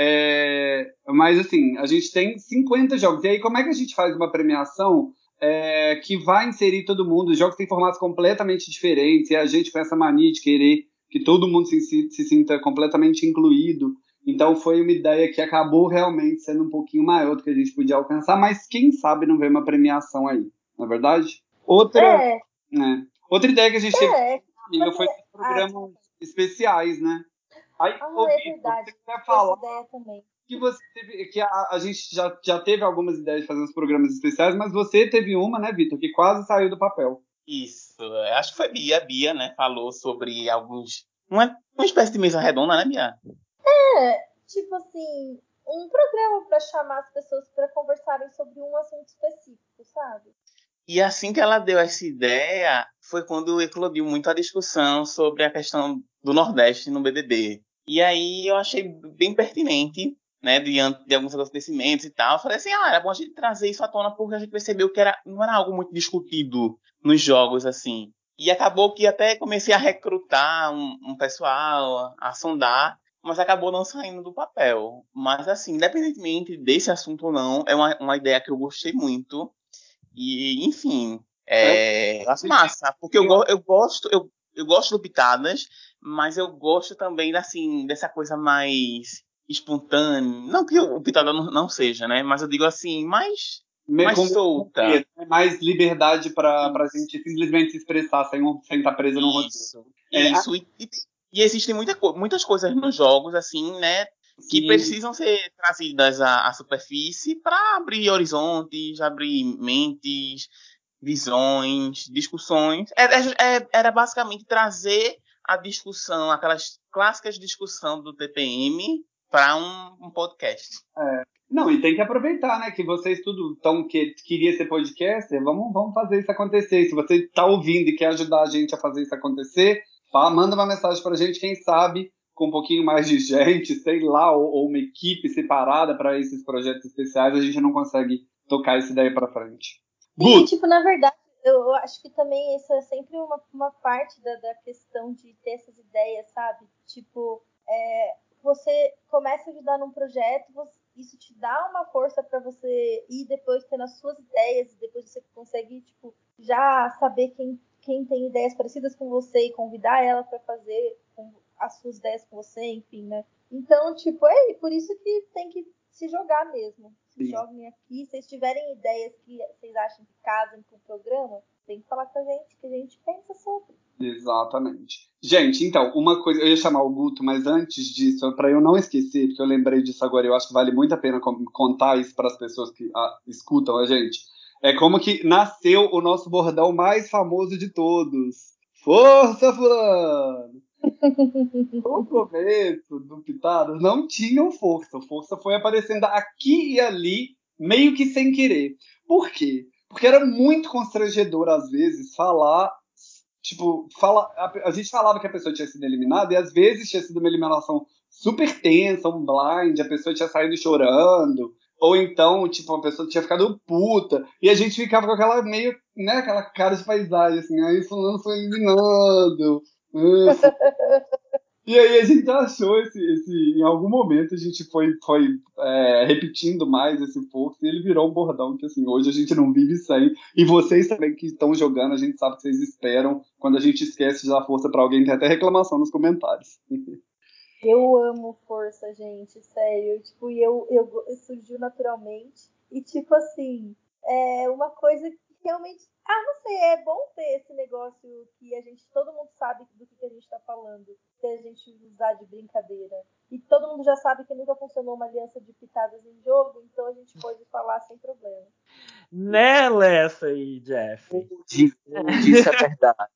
A: É, mas assim, a gente tem 50 jogos. E aí, como é que a gente faz uma premiação é, que vai inserir todo mundo? Os jogos têm formatos completamente diferentes, e a gente com essa mania de querer que todo mundo se, se, sinta completamente incluído. Então foi uma ideia que acabou realmente sendo um pouquinho maior do que a gente podia alcançar, mas quem sabe não vem uma premiação aí, não é verdade? Outra,
E: É,
A: né? Outra ideia que a gente teve
E: é.
A: amiga, foi
E: é-
A: esses programas especiais, né? Aí,
E: Ah,
A: ô,
E: é verdade.
A: você quer falar
E: ideia também.
A: que você teve, que a, a gente já, já teve algumas ideias de fazer uns programas especiais, mas você teve uma, né, Vitor, que quase saiu do papel.
F: Isso, é, acho que foi Bia. Bia, né? Falou sobre alguns. Uma, uma espécie de mesa redonda, né, Bia?
E: É, tipo assim, um programa pra chamar as pessoas pra conversarem sobre um assunto específico, sabe?
F: E assim que ela deu essa ideia, foi quando eclodiu muito a discussão sobre a questão do Nordeste no BBB. E aí eu achei bem pertinente, né, diante de alguns acontecimentos e tal. Eu falei assim, ah, era bom a gente trazer isso à tona porque a gente percebeu que era, não era algo muito discutido nos jogos, assim. E acabou que até comecei a recrutar um, um pessoal, a sondar, mas acabou não saindo do papel. Mas, assim, independentemente desse assunto ou não, é uma, uma ideia que eu gostei muito. E, enfim, é, eu acho massa. Porque eu, eu gosto, eu, eu gosto do Pitadas, mas eu gosto também, assim, dessa coisa mais espontânea. Não que o Pitada não, não seja, né? Mas eu digo assim, mais,
A: Meio
F: mais solta.
A: né? Mais liberdade para a gente simplesmente se expressar sem, sem estar preso num roteiro.
F: Isso.
A: É,
F: Isso. E, e, e existem muita, muitas coisas nos jogos, assim, né? Que
A: Sim.
F: precisam ser trazidas à, à superfície para abrir horizontes, abrir mentes, visões, discussões. Era, é- era basicamente trazer a discussão, aquelas clássicas discussões do TPM para um, um podcast.
A: Não, e tem que aproveitar, né? Que vocês tudo tão que queria ser podcaster, vamos, vamos fazer isso acontecer. Se você está ouvindo e quer ajudar a gente a fazer isso acontecer, fala, manda uma mensagem pra gente, quem sabe, com um pouquinho mais de gente, sei lá, ou, ou uma equipe separada para esses projetos especiais, a gente não consegue tocar essa ideia para frente.
E: E,
A: Guto,
E: tipo, na verdade, eu acho que também isso é sempre uma, uma parte da, da questão de ter essas ideias, sabe? Tipo, é, você começa a ajudar num projeto, você, isso te dá uma força para você ir depois tendo as suas ideias, e depois você consegue, tipo, já saber quem, quem tem ideias parecidas com você e convidar ela para fazer as suas ideias com você, enfim, né? Então, tipo, é por isso que tem que se jogar mesmo. Se Sim. joguem aqui. Se vocês tiverem ideias que vocês acham que casem com o programa, tem que falar com a gente, que a gente pensa sobre.
A: Exatamente. Gente, então, uma coisa, eu ia chamar o Guto, mas antes disso, para eu não esquecer, porque eu lembrei disso agora, eu acho que vale muito a pena contar isso para as pessoas que ah, escutam a gente. É como que nasceu o nosso bordão mais famoso de todos. Força, fulano! No começo do Pitadas não tinham força. Força foi aparecendo aqui e ali, meio que sem querer. Por quê? Porque era muito constrangedor, às vezes, falar. Tipo, fala, a, a gente falava que a pessoa tinha sido eliminada, e às vezes tinha sido uma eliminação super tensa, um blind, a pessoa tinha saído chorando, ou então, tipo, a pessoa tinha ficado puta, e a gente ficava com aquela meio, né, aquela cara de paisagem, assim, aí fulano foi eliminado, e aí a gente achou esse, esse. Em algum momento a gente foi, foi é, repetindo mais esse força e ele virou um bordão que assim, hoje a gente não vive sem. E vocês também que estão jogando, a gente sabe que vocês esperam. Quando a gente esquece de dar força para alguém, tem até reclamação nos comentários.
E: Eu amo força, gente, sério. Tipo, e eu, eu, eu surgiu naturalmente. E tipo assim, é uma coisa que realmente ah, não sei, é bom ter esse negócio que a gente, todo mundo sabe do que, que a gente está falando, que a gente usar de brincadeira. E todo mundo já sabe que nunca funcionou uma aliança de pitadas em jogo, então a gente pode falar sem problema.
G: Né, Lessa e Jeff?
H: Isso é verdade.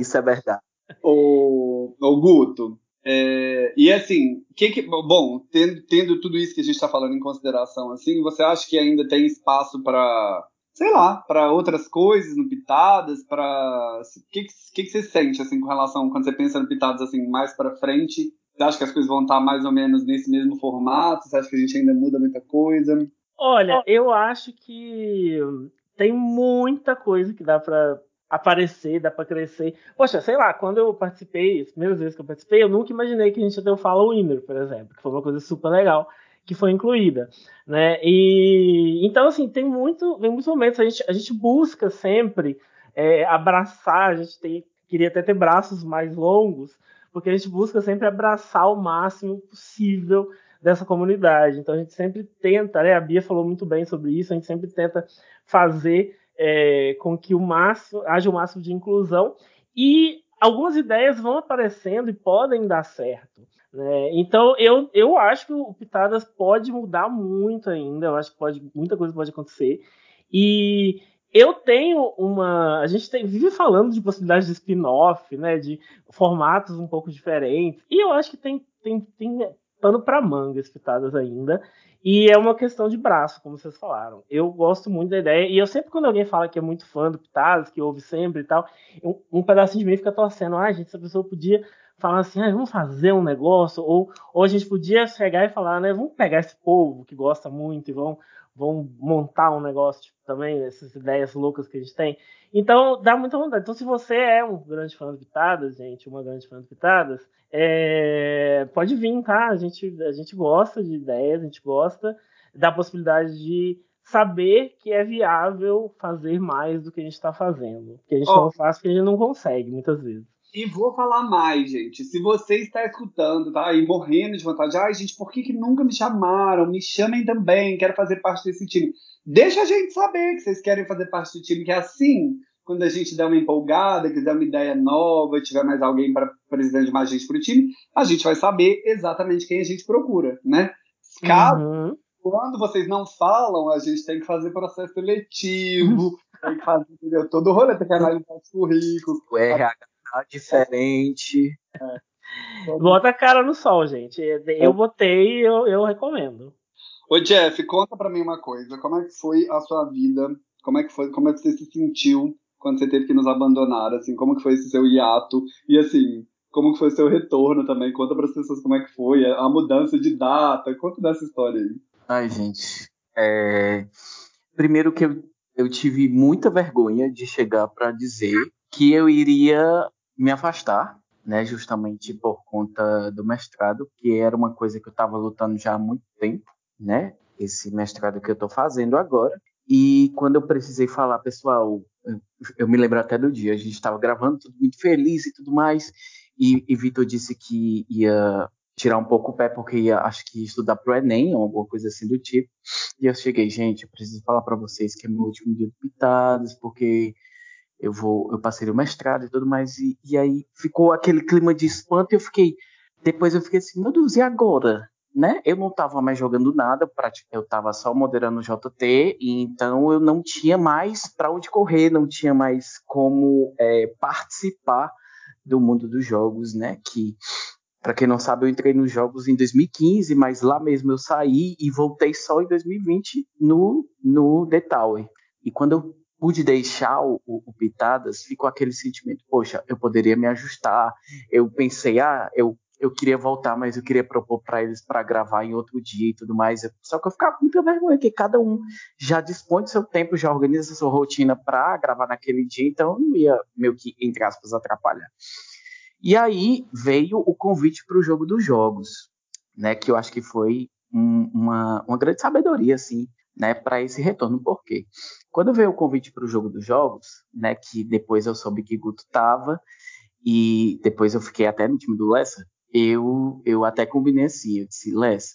H: Isso é verdade.
A: O, o Guto, é, e assim, que que, bom, tendo, tendo tudo isso que a gente está falando em consideração, assim, você acha que ainda tem espaço para sei lá, para outras coisas no Pitadas, para o que, que, que você sente assim com relação quando você pensa no Pitadas assim mais para frente? Você acha que as coisas vão estar mais ou menos nesse mesmo formato? Você acha que a gente ainda muda muita coisa?
G: Olha, eu acho que tem muita coisa que dá para aparecer, dá para crescer. Poxa, sei lá, quando eu participei, as primeiras vezes que eu participei, eu nunca imaginei que a gente ia ter o Follow Winner, por exemplo, que foi uma coisa super legal que foi incluída, né? E então assim tem muito, tem muitos momentos a gente a gente busca sempre é, abraçar, a gente tem, queria até ter braços mais longos, porque a gente busca sempre abraçar o máximo possível dessa comunidade. Então a gente sempre tenta, né? A Bia falou muito bem sobre isso. A gente sempre tenta fazer é, com que o máximo haja o máximo de inclusão e algumas ideias vão aparecendo e podem dar certo. Né? Então eu, eu acho que o Pitadas pode mudar muito ainda. Eu acho que pode, muita coisa pode acontecer. E eu tenho uma. A gente tem, vive falando de possibilidades de spin-off, né? De formatos um pouco diferentes. E eu acho que tem, tem, tem pano para manga esse Pitadas ainda. E é uma questão de braço, como vocês falaram. Eu gosto muito da ideia. E eu sempre, quando alguém fala que é muito fã do Pitadas, que ouve sempre e tal, um, um pedacinho de mim fica torcendo. Ah, gente, essa pessoa podia falar assim, ah, vamos fazer um negócio, ou, ou a gente podia chegar e falar, né, vamos pegar esse povo que gosta muito e vão, vão montar um negócio tipo, também, essas ideias loucas que a gente tem. Então, dá muita vontade. Então, se você é um grande fã de Pitadas, gente, uma grande fã de Pitadas, é... pode vir, tá? A gente, a gente gosta de ideias, a gente gosta da possibilidade de saber que é viável fazer mais do que a gente está fazendo. Que a gente oh. não faz porque a gente não consegue, muitas vezes.
A: E vou falar mais, gente. Se você está escutando, tá aí morrendo de vontade, ai, gente, por que, que nunca me chamaram? Me chamem também, quero fazer parte desse time. Deixa a gente saber que vocês querem fazer parte do time, que é assim, quando a gente der uma empolgada, quiser uma ideia nova, tiver mais alguém para presidente de mais gente para o time, a gente vai saber exatamente quem a gente procura, né? Caso, uhum. quando vocês não falam, a gente tem que fazer processo seletivo, tem que fazer entendeu? todo o rolê, tem que analisar os currículos.
H: O RH Tá diferente.
G: É. Bota a cara no sol, gente. Eu botei, eu, eu recomendo.
A: Ô Jeff, conta para mim uma coisa. Como é que foi a sua vida? Como é que foi? Como é que você se sentiu quando você teve que nos abandonar? Assim, como que foi esse seu hiato? E assim, como que foi o seu retorno também? Conta para as pessoas como é que foi a mudança de data. Conta dessa história aí.
H: Ai, gente. É... Primeiro que eu eu tive muita vergonha de chegar para dizer que eu iria me afastar, né, justamente por conta do mestrado, que era uma coisa que eu estava lutando já há muito tempo, né, esse mestrado que eu estou fazendo agora. E quando eu precisei falar, pessoal, eu, me lembro até do dia, a gente estava gravando, tudo muito feliz e tudo mais, e, e Vitor disse que ia tirar um pouco o pé porque ia, acho que estudar pro Enem ou alguma coisa assim do tipo. E eu cheguei, gente, eu preciso falar para vocês que é meu último dia de pitadas, porque eu vou, eu passei o mestrado e tudo mais e, e aí ficou aquele clima de espanto e eu fiquei, depois eu fiquei assim, meu Deus, e agora? Né? Eu não estava mais jogando nada, eu estava só moderando o JT, e então eu não tinha mais para onde correr, não tinha mais como é, participar do mundo dos jogos, né? Que para quem não sabe, eu entrei nos jogos em 2015, mas lá mesmo eu saí e voltei só em 2020 no, no The Tower. E quando eu pude deixar o, o, Pitadas, ficou aquele sentimento, poxa, eu poderia me ajustar. Eu pensei, ah, eu, eu queria voltar, mas eu queria propor para eles para gravar em outro dia e tudo mais. Só que eu ficava com muita vergonha, porque cada um já dispõe do seu tempo, já organiza sua rotina para gravar naquele dia, então eu não ia, meio que, entre aspas, atrapalhar. E aí veio o convite para o jogo dos jogos, né? Que eu acho que foi um, uma, uma grande sabedoria, assim, né? Para esse retorno. Por quê? Quando veio o convite para o jogo dos jogos, né? Que depois eu soube que Guto tava e depois eu fiquei até no time do Lessa. Eu, eu até combinei assim, eu disse, Lessa,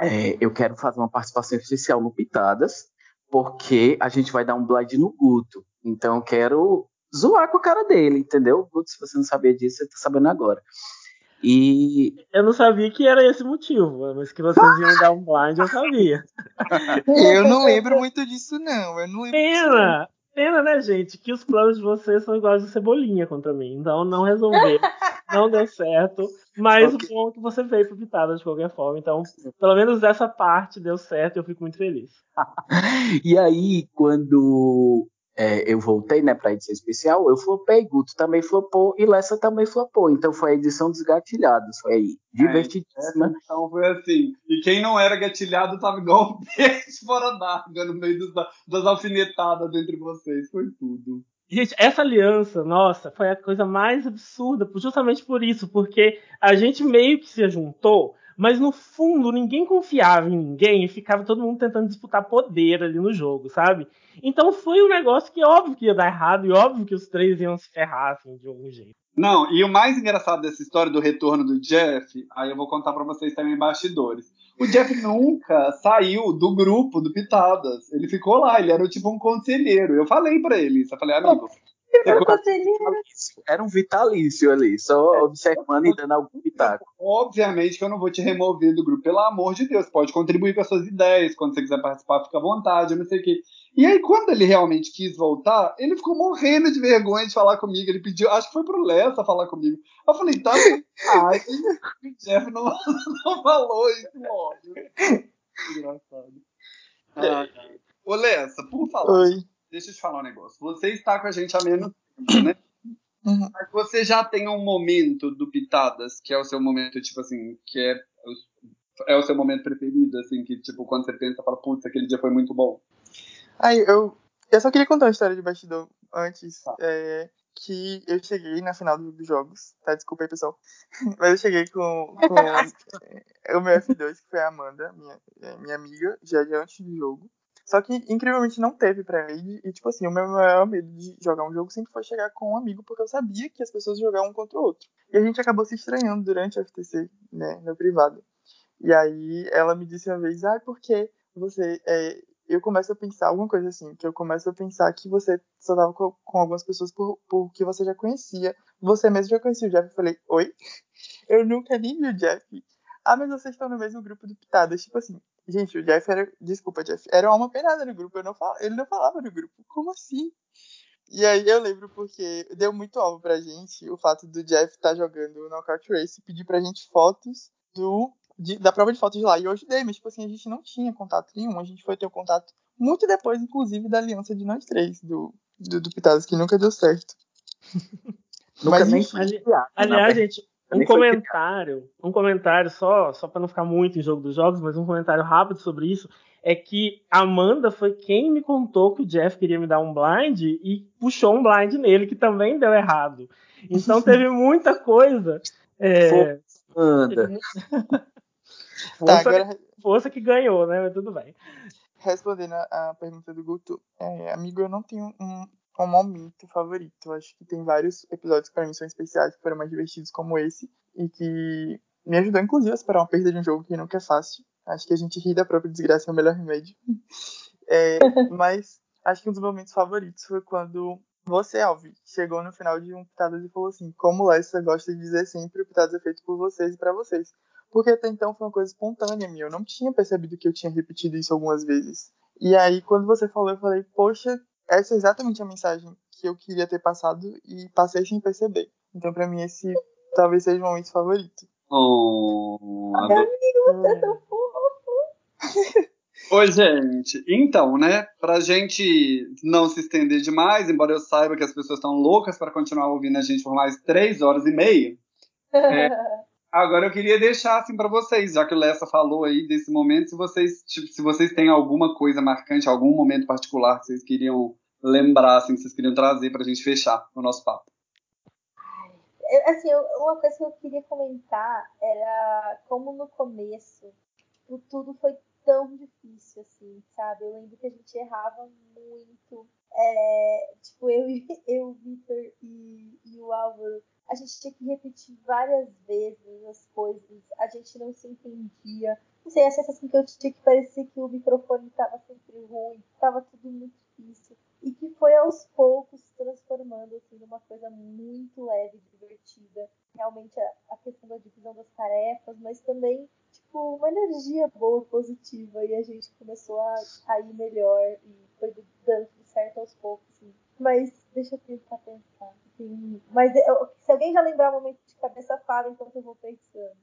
H: é, eu quero fazer uma participação especial no Pitadas, porque a gente vai dar um blind no Guto. Então eu quero zoar com a cara dele, entendeu? Putz, se você não sabia disso, você tá sabendo agora. E.
G: Eu não sabia que era esse motivo, mas que vocês iam dar um blind, eu sabia.
I: eu não lembro muito disso, não. Eu não lembro
G: Pena! Pena, né, gente? Que os planos de vocês são iguais a cebolinha contra mim. Então não resolveu, não deu certo. Mas okay. o bom é que você veio pro Pitada de qualquer forma. Então, pelo menos dessa parte deu certo e eu fico muito feliz.
H: e aí, quando é, eu voltei, né, pra edição especial, eu flopei, Guto também flopou e Lessa também flopou. Então foi a edição dos gatilhados, foi aí, é, divertidíssima.
A: É, então foi assim. E quem não era gatilhado tava igual um peixe fora d'água, no meio dos, das alfinetadas entre vocês, foi tudo.
G: Gente, essa aliança, nossa, foi a coisa mais absurda, justamente por isso, porque a gente meio que se juntou mas no fundo ninguém confiava em ninguém e ficava todo mundo tentando disputar poder ali no jogo, sabe? Então foi um negócio que óbvio que ia dar errado e óbvio que os três iam se ferrar assim, de algum jeito.
A: Não, e o mais engraçado dessa história do retorno do Jeff, aí eu vou contar para vocês também bastidores. O Jeff nunca saiu do grupo do Pitadas. Ele ficou lá, ele era tipo um conselheiro. Eu falei para ele isso, eu falei, amigo,
H: era um vitalício ali, só é. observando e dando algum pitaco.
A: Obviamente que eu não vou te remover do grupo, pelo amor de Deus. Pode contribuir com as suas ideias, quando você quiser participar, fica à vontade, não sei o quê. E aí, quando ele realmente quis voltar, ele ficou morrendo de vergonha de falar comigo. Ele pediu, acho que foi pro Lessa falar comigo. Eu falei, tá, ai, o Jeff não, não falou isso, óbvio. Engraçado. Ah, Ô, Lessa, por favor. Oi deixa eu te falar um negócio. Você está com a gente há menos tempo, né? Uhum. Mas você já tem um momento do Pitadas, que é o seu momento, tipo assim, que é, é o seu momento preferido, assim, que, tipo, quando você pensa, fala, putz, aquele dia foi muito bom.
I: Aí, eu, eu só queria contar uma história de bastidor antes, tá. é, que eu cheguei na final dos jogos, tá? Desculpa aí, pessoal. Mas eu cheguei com, com o meu F2, que foi a Amanda, minha, minha amiga, já de antes do jogo. Só que, incrivelmente, não teve pré-raid. E, tipo assim, o meu maior medo de jogar um jogo sempre foi chegar com um amigo, porque eu sabia que as pessoas jogavam um contra o outro. E a gente acabou se estranhando durante a FTC, né, no privado. E aí ela me disse uma vez, ah, porque você. É... Eu começo a pensar alguma coisa assim, que eu começo a pensar que você só tava com, com algumas pessoas por, por que você já conhecia. Você mesmo já conhecia o Jeff. Eu falei, oi? Eu nunca nem vi o Jeff. Ah, mas vocês estão no mesmo grupo do Pitadas. Tipo assim, Gente, o Jeff era. Desculpa, Jeff. Era uma penada no grupo. Eu não fal... Ele não falava no grupo. Como assim? E aí eu lembro porque deu muito alvo pra gente o fato do Jeff estar tá jogando o Knockout Race e pedir pra gente fotos do, de, da prova de fotos de lá. E eu ajudei, mas tipo assim, a gente não tinha contato nenhum. A gente foi ter o um contato muito depois, inclusive, da aliança de nós três, do, do, do Pitadas, que nunca deu certo.
G: Nunca mas, nem ali, Aliás, gente, um comentário, um comentário só, só para não ficar muito em jogo dos jogos, mas um comentário rápido sobre isso é que a Amanda foi quem me contou que o Jeff queria me dar um blind e puxou um blind nele, que também deu errado. Então teve muita coisa. É,
H: Amanda.
G: força,
I: Tá, agora
G: força que ganhou, né? Mas tudo bem.
I: respondendo a, a pergunta do Guto, é, amigo, eu não tenho um, um momento favorito. Acho que tem vários episódios que pra mim são especiais, que foram mais divertidos como esse, e que me ajudou, inclusive, a superar uma perda de um jogo que nunca é fácil. Acho que a gente rir da própria desgraça é o melhor remédio. É, mas acho que um dos momentos favoritos foi quando você, Alvi, chegou no final de um Pitadas e falou assim: Como Lessa gosta de dizer sempre, o Pitadas é feito por vocês e pra vocês. Porque até então foi uma coisa espontânea minha. Eu não tinha percebido que eu tinha repetido isso algumas vezes. E aí, quando você falou, eu falei: Poxa, essa é exatamente a mensagem que eu queria ter passado e passei sem perceber. Então, pra mim, esse talvez seja o momento favorito.
A: Oh,
E: Ai, amigo, você é tão fofo.
A: Oi, gente. Então, né, pra gente não se estender demais, embora eu saiba que as pessoas estão loucas para continuar ouvindo a gente por mais três horas e meia, agora eu queria deixar assim pra vocês, já que o Lessa falou aí desse momento, se vocês, tipo, se vocês têm alguma coisa marcante, algum momento particular que vocês queriam lembrar, assim, que vocês queriam trazer pra gente fechar o nosso papo.
E: Assim, uma coisa que eu queria comentar era como no começo tipo, tudo foi tão difícil, assim, sabe? Eu lembro que a gente errava muito. É, tipo, eu, eu o Victor e, e o Álvaro, a gente tinha que repetir várias vezes as coisas, a gente não se entendia. Não sei, a sensação que eu tinha que parecia que o microfone estava sempre ruim, estava tudo muito difícil. E que foi aos poucos se transformando assim, numa coisa muito leve, divertida. Realmente a, a questão da divisão das tarefas, mas também tipo, uma energia boa, positiva. E a gente começou a, a ir melhor e foi dando certo aos poucos. Assim. Mas deixa eu tentar pensar. Assim, mas eu- se alguém já lembrar o momento de cabeça, fala enquanto eu vou pensando.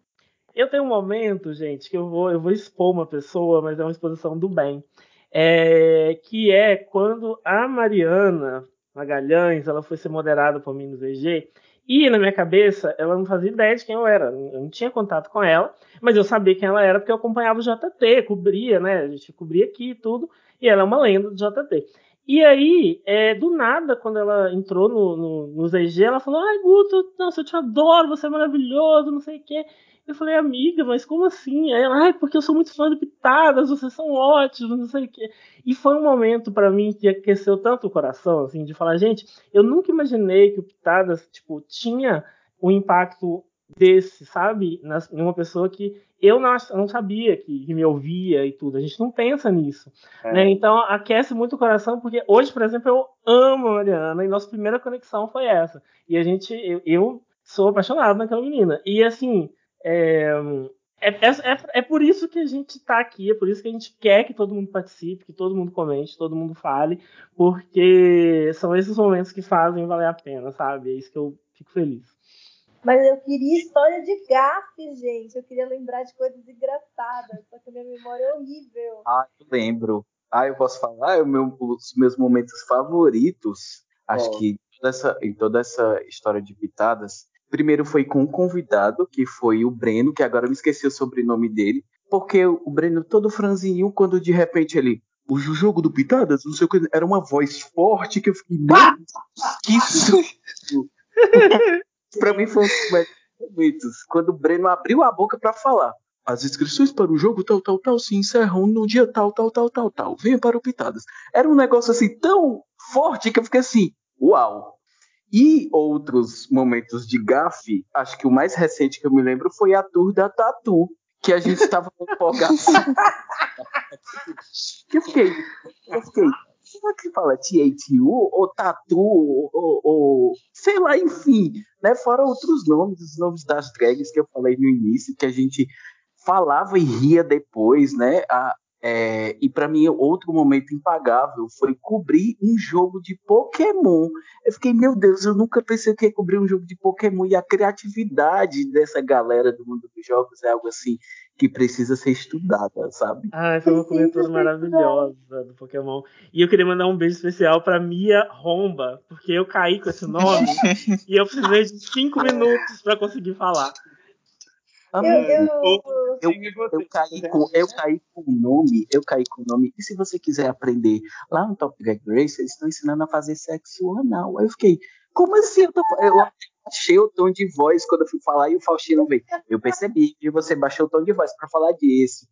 G: Eu tenho um momento, gente, que eu vou, eu vou expor uma pessoa, mas é uma exposição do bem. É, que é quando a Mariana Magalhães ela foi ser moderada por mim no VG. E na minha cabeça, ela não fazia ideia de quem eu era. Eu não tinha contato com ela, mas eu sabia quem ela era porque eu acompanhava o JT, cobria, né? A gente cobria aqui e tudo. E ela é uma lenda do JT. E aí, é, do nada, quando ela entrou no, no, no ZG, ela falou: Ai, Guto, nossa, eu te adoro, você é maravilhoso, não sei o quê. Eu falei, amiga, mas como assim? Aí ela, ai, porque eu sou muito fã de Pitadas, vocês são ótimos, não sei o quê. E foi um momento para mim que aqueceu tanto o coração, assim, de falar, gente, eu nunca imaginei que o Pitadas, tipo, tinha um impacto desse, sabe? Nas, em uma pessoa que eu não, não sabia que, que me ouvia e tudo. A gente não pensa nisso.
A: É.
G: Né? Então aquece muito o coração, porque hoje, por exemplo, eu amo a Mariana e nossa primeira conexão foi essa. E a gente, eu, eu sou apaixonado naquela menina. E assim, é, é, é, é por isso que a gente está aqui, é por isso que a gente quer que todo mundo participe, que todo mundo comente, todo mundo fale, porque são esses momentos que fazem valer a pena, sabe? É isso que eu fico feliz.
E: Mas eu queria história de gafe, gente. Eu queria lembrar de coisas engraçadas, só que a minha memória é horrível.
H: Ah, eu lembro. Ah, eu posso falar, é o meu- os meus momentos favoritos. Acho
A: Ó.
H: que toda essa- em toda essa história de pitadas, primeiro foi com um convidado, que foi o Breno, que agora eu me esqueci o sobrenome dele, porque o Breno todo franzinho, quando de repente ele. O jogo do Pitadas, não sei o que, era uma voz forte que eu fiquei. "Meu Deus, Que susto! pra mim foi um dos melhores momentos. Quando o Breno abriu a boca pra falar. As inscrições para o jogo tal, tal, tal se encerram no dia tal, tal, tal, tal, tal. Venha para o Pitadas. Era um negócio assim tão forte que eu fiquei assim, uau. E outros momentos de gafe, acho que o mais recente que eu me lembro foi a tour da Tatu, que a gente estava empolgado. que eu fiquei, eu fiquei, será que fala TATU ou Tatu ou, ou- ou- sei lá, enfim, né? Fora outros nomes, os nomes das drags que eu falei no início, que a gente falava e ria depois, né? A- é, e para mim, outro momento impagável foi cobrir um jogo de Pokémon. Eu fiquei, meu Deus, eu nunca pensei que ia cobrir um jogo de Pokémon. E a criatividade dessa galera do mundo dos jogos é algo assim que precisa ser estudada, sabe?
G: Ai, foi uma
E: Precisa
G: cobertura maravilhosa do Pokémon. E eu queria mandar um beijo especial pra Mia Romba, porque eu caí com esse nome e eu precisei de cinco minutos pra conseguir falar.
E: Eu, eu,
H: eu,
A: Sim, você?
H: eu caí com eu caí com o nome, eu caí com o nome. E se você quiser aprender lá no Top Drag Race, eles estão ensinando a fazer sexo anal. Aí eu fiquei, como assim? Eu, tô, eu achei o tom de voz quando eu fui falar e o Faustino veio. Eu percebi que você baixou o tom de voz para falar disso.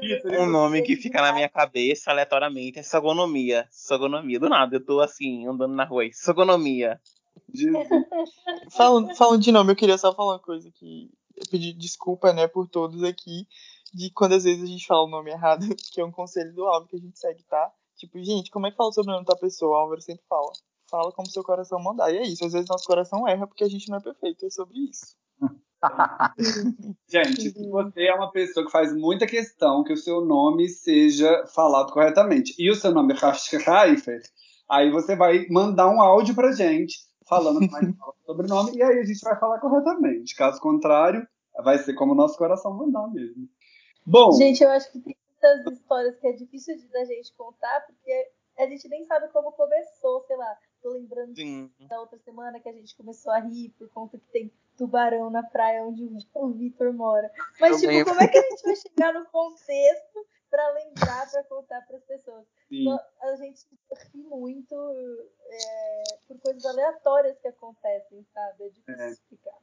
A: Isso,
E: assim,
F: Um nome que fica na minha cabeça aleatoriamente é sogonomia. Sogonomia. Do nada, eu tô assim, andando na rua. aí, Sogonomia.
I: Falando, falando de nome, eu queria só falar uma coisa que eu pedi desculpa, né, por todos aqui, de quando às vezes a gente fala o nome errado, que é um conselho do Álvaro que a gente segue, tá? Tipo, gente, como é que fala o sobrenome da pessoa? O Álvaro sempre fala. Fala como seu coração mandar. E é isso, às vezes nosso coração erra porque a gente não é perfeito, é sobre isso.
A: Gente, se você é uma pessoa que faz muita questão que o seu nome seja falado corretamente e o seu nome é Raifer, aí você vai mandar um áudio pra gente falando como é que fala o sobrenome e aí a gente vai falar corretamente. Caso contrário, vai ser como o nosso coração mandar mesmo. Bom,
E: Gente, eu acho que tem muitas histórias que é difícil de, da gente contar, porque a gente nem sabe como começou, sei lá. Tô lembrando
F: Sim.
E: da outra semana que a gente começou a rir por conta que tem tubarão na praia onde o- o Vitor mora. Mas,
H: Eu
E: tipo,
H: lembro.
E: como é que a gente vai chegar no contexto pra lembrar, pra contar pras pessoas?
A: sim.
E: Só- A gente ri muito é, por coisas aleatórias que acontecem, sabe? É difícil
A: É.
E: explicar.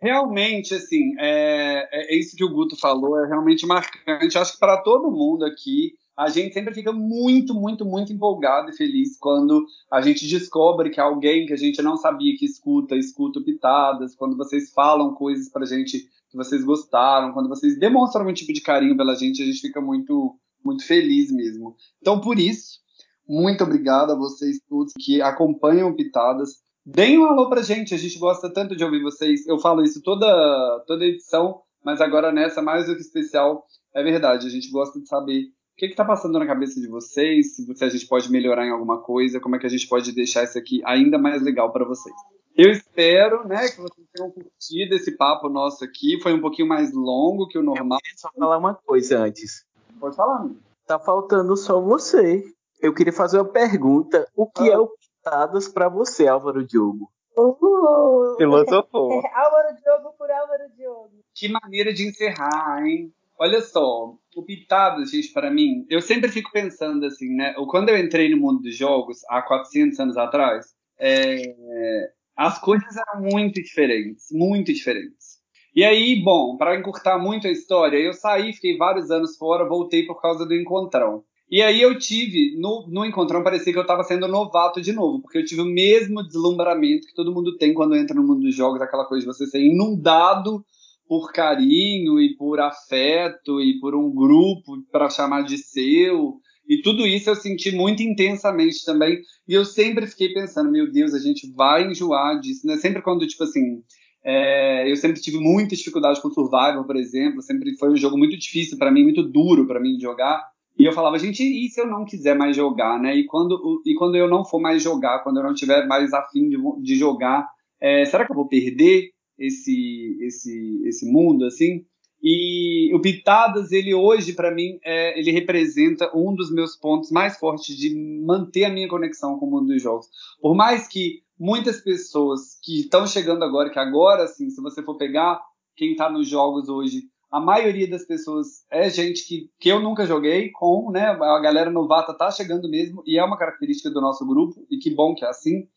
A: Realmente, assim, é, é isso que o Guto falou, é realmente marcante. Acho que para todo mundo aqui, a gente sempre fica muito, muito, muito empolgado e feliz quando a gente descobre que alguém que a gente não sabia que escuta, escuta pitadas, quando vocês falam coisas pra gente que vocês gostaram, quando vocês demonstram algum tipo de carinho pela gente, a gente fica muito, muito feliz mesmo. Então, por isso, muito obrigado a vocês todos que acompanham Pitadas. Deem um alô pra gente, a gente gosta tanto de ouvir vocês. Eu falo isso toda, toda edição, mas agora nessa, mais do que especial, é verdade. A gente gosta de saber que está passando na cabeça de vocês, se a gente pode melhorar em alguma coisa, como é que a gente pode deixar isso aqui ainda mais legal para vocês. Eu espero, né, que vocês tenham curtido esse papo nosso aqui. Foi um pouquinho mais longo que o normal.
H: queria só falar uma coisa antes.
A: Pode falar, amigo.
H: Tá faltando só você. Eu queria fazer uma pergunta. O que
A: Ah.
H: é o Pitadas pra você, Álvaro Diogo?
E: Uh!
F: Filosofou.
E: Álvaro Diogo por Álvaro Diogo.
A: Que maneira de encerrar, hein? Olha só, o Pitadas, gente, para mim, eu sempre fico pensando assim, né? Quando eu entrei no mundo dos jogos, há 400 anos atrás, é, as coisas eram muito diferentes, muito diferentes. E aí, bom, para encurtar muito a história, eu saí, fiquei vários anos fora, voltei por causa do encontrão. E aí eu tive, no, no encontrão parecia que eu estava sendo novato de novo, porque eu tive o mesmo deslumbramento que todo mundo tem quando entra no mundo dos jogos, aquela coisa de você ser inundado por carinho e por afeto e por um grupo para chamar de seu. E tudo isso eu senti muito intensamente também. E eu sempre fiquei pensando, meu Deus, a gente vai enjoar disso, né? Sempre quando, tipo assim, é, eu sempre tive muita dificuldade com Survival, por exemplo. Sempre foi um jogo muito difícil para mim, muito duro para mim de jogar. E eu falava, gente, e se eu não quiser mais jogar, né? E quando, e quando eu não for mais jogar, quando eu não tiver mais afim de, de jogar, é, será que eu vou perder esse, esse, esse mundo, assim? E o Pitadas, ele hoje, para mim, é, ele representa um dos meus pontos mais fortes de manter a minha conexão com o mundo dos jogos. Por mais que muitas pessoas que estão chegando agora, que agora, assim, se você for pegar quem está nos jogos hoje, a maioria das pessoas é gente que, que eu nunca joguei com, né? A galera novata tá chegando mesmo, e é uma característica do nosso grupo, e que bom que é assim.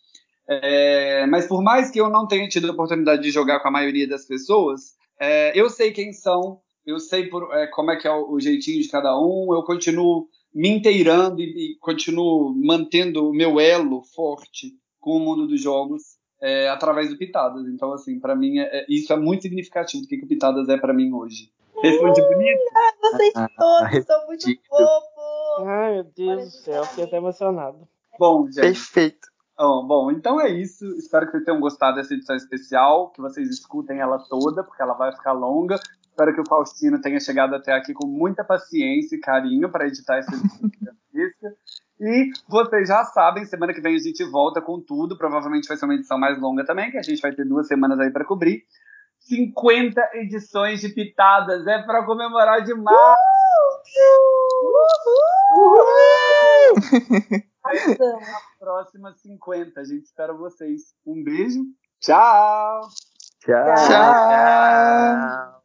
A: É, mas por mais que eu não tenha tido a oportunidade de jogar com a maioria das pessoas, é, eu sei quem são, eu sei por, é, como é que é o, o, jeitinho de cada um, eu continuo me inteirando e, e, continuo mantendo o meu elo forte com o mundo dos jogos é, através do Pitadas. Então, assim, para mim, é, isso é muito significativo do que, que o Pitadas é para mim hoje. Respondi bonito?
E: Ah, vocês todos são muito fofos!
G: Ai, meu Deus do céu, fiquei até emocionado.
A: Bom, gente.
I: Perfeito.
A: Oh, bom, então é isso. Espero que vocês tenham gostado dessa edição especial, que vocês escutem ela toda, porque ela vai ficar longa. Espero que o Faustino tenha chegado até aqui com muita paciência e carinho para editar essa edição. e vocês já sabem, semana que vem a gente volta com tudo. Provavelmente vai ser uma edição mais longa também, que a gente vai ter duas semanas aí para cobrir. 50 edições de pitadas, é para comemorar demais!
E: Uhul! Uhul!
A: próximas 50. A gente espera vocês. Um beijo. Tchau!
H: Tchau.
E: Tchau.
F: Tchau.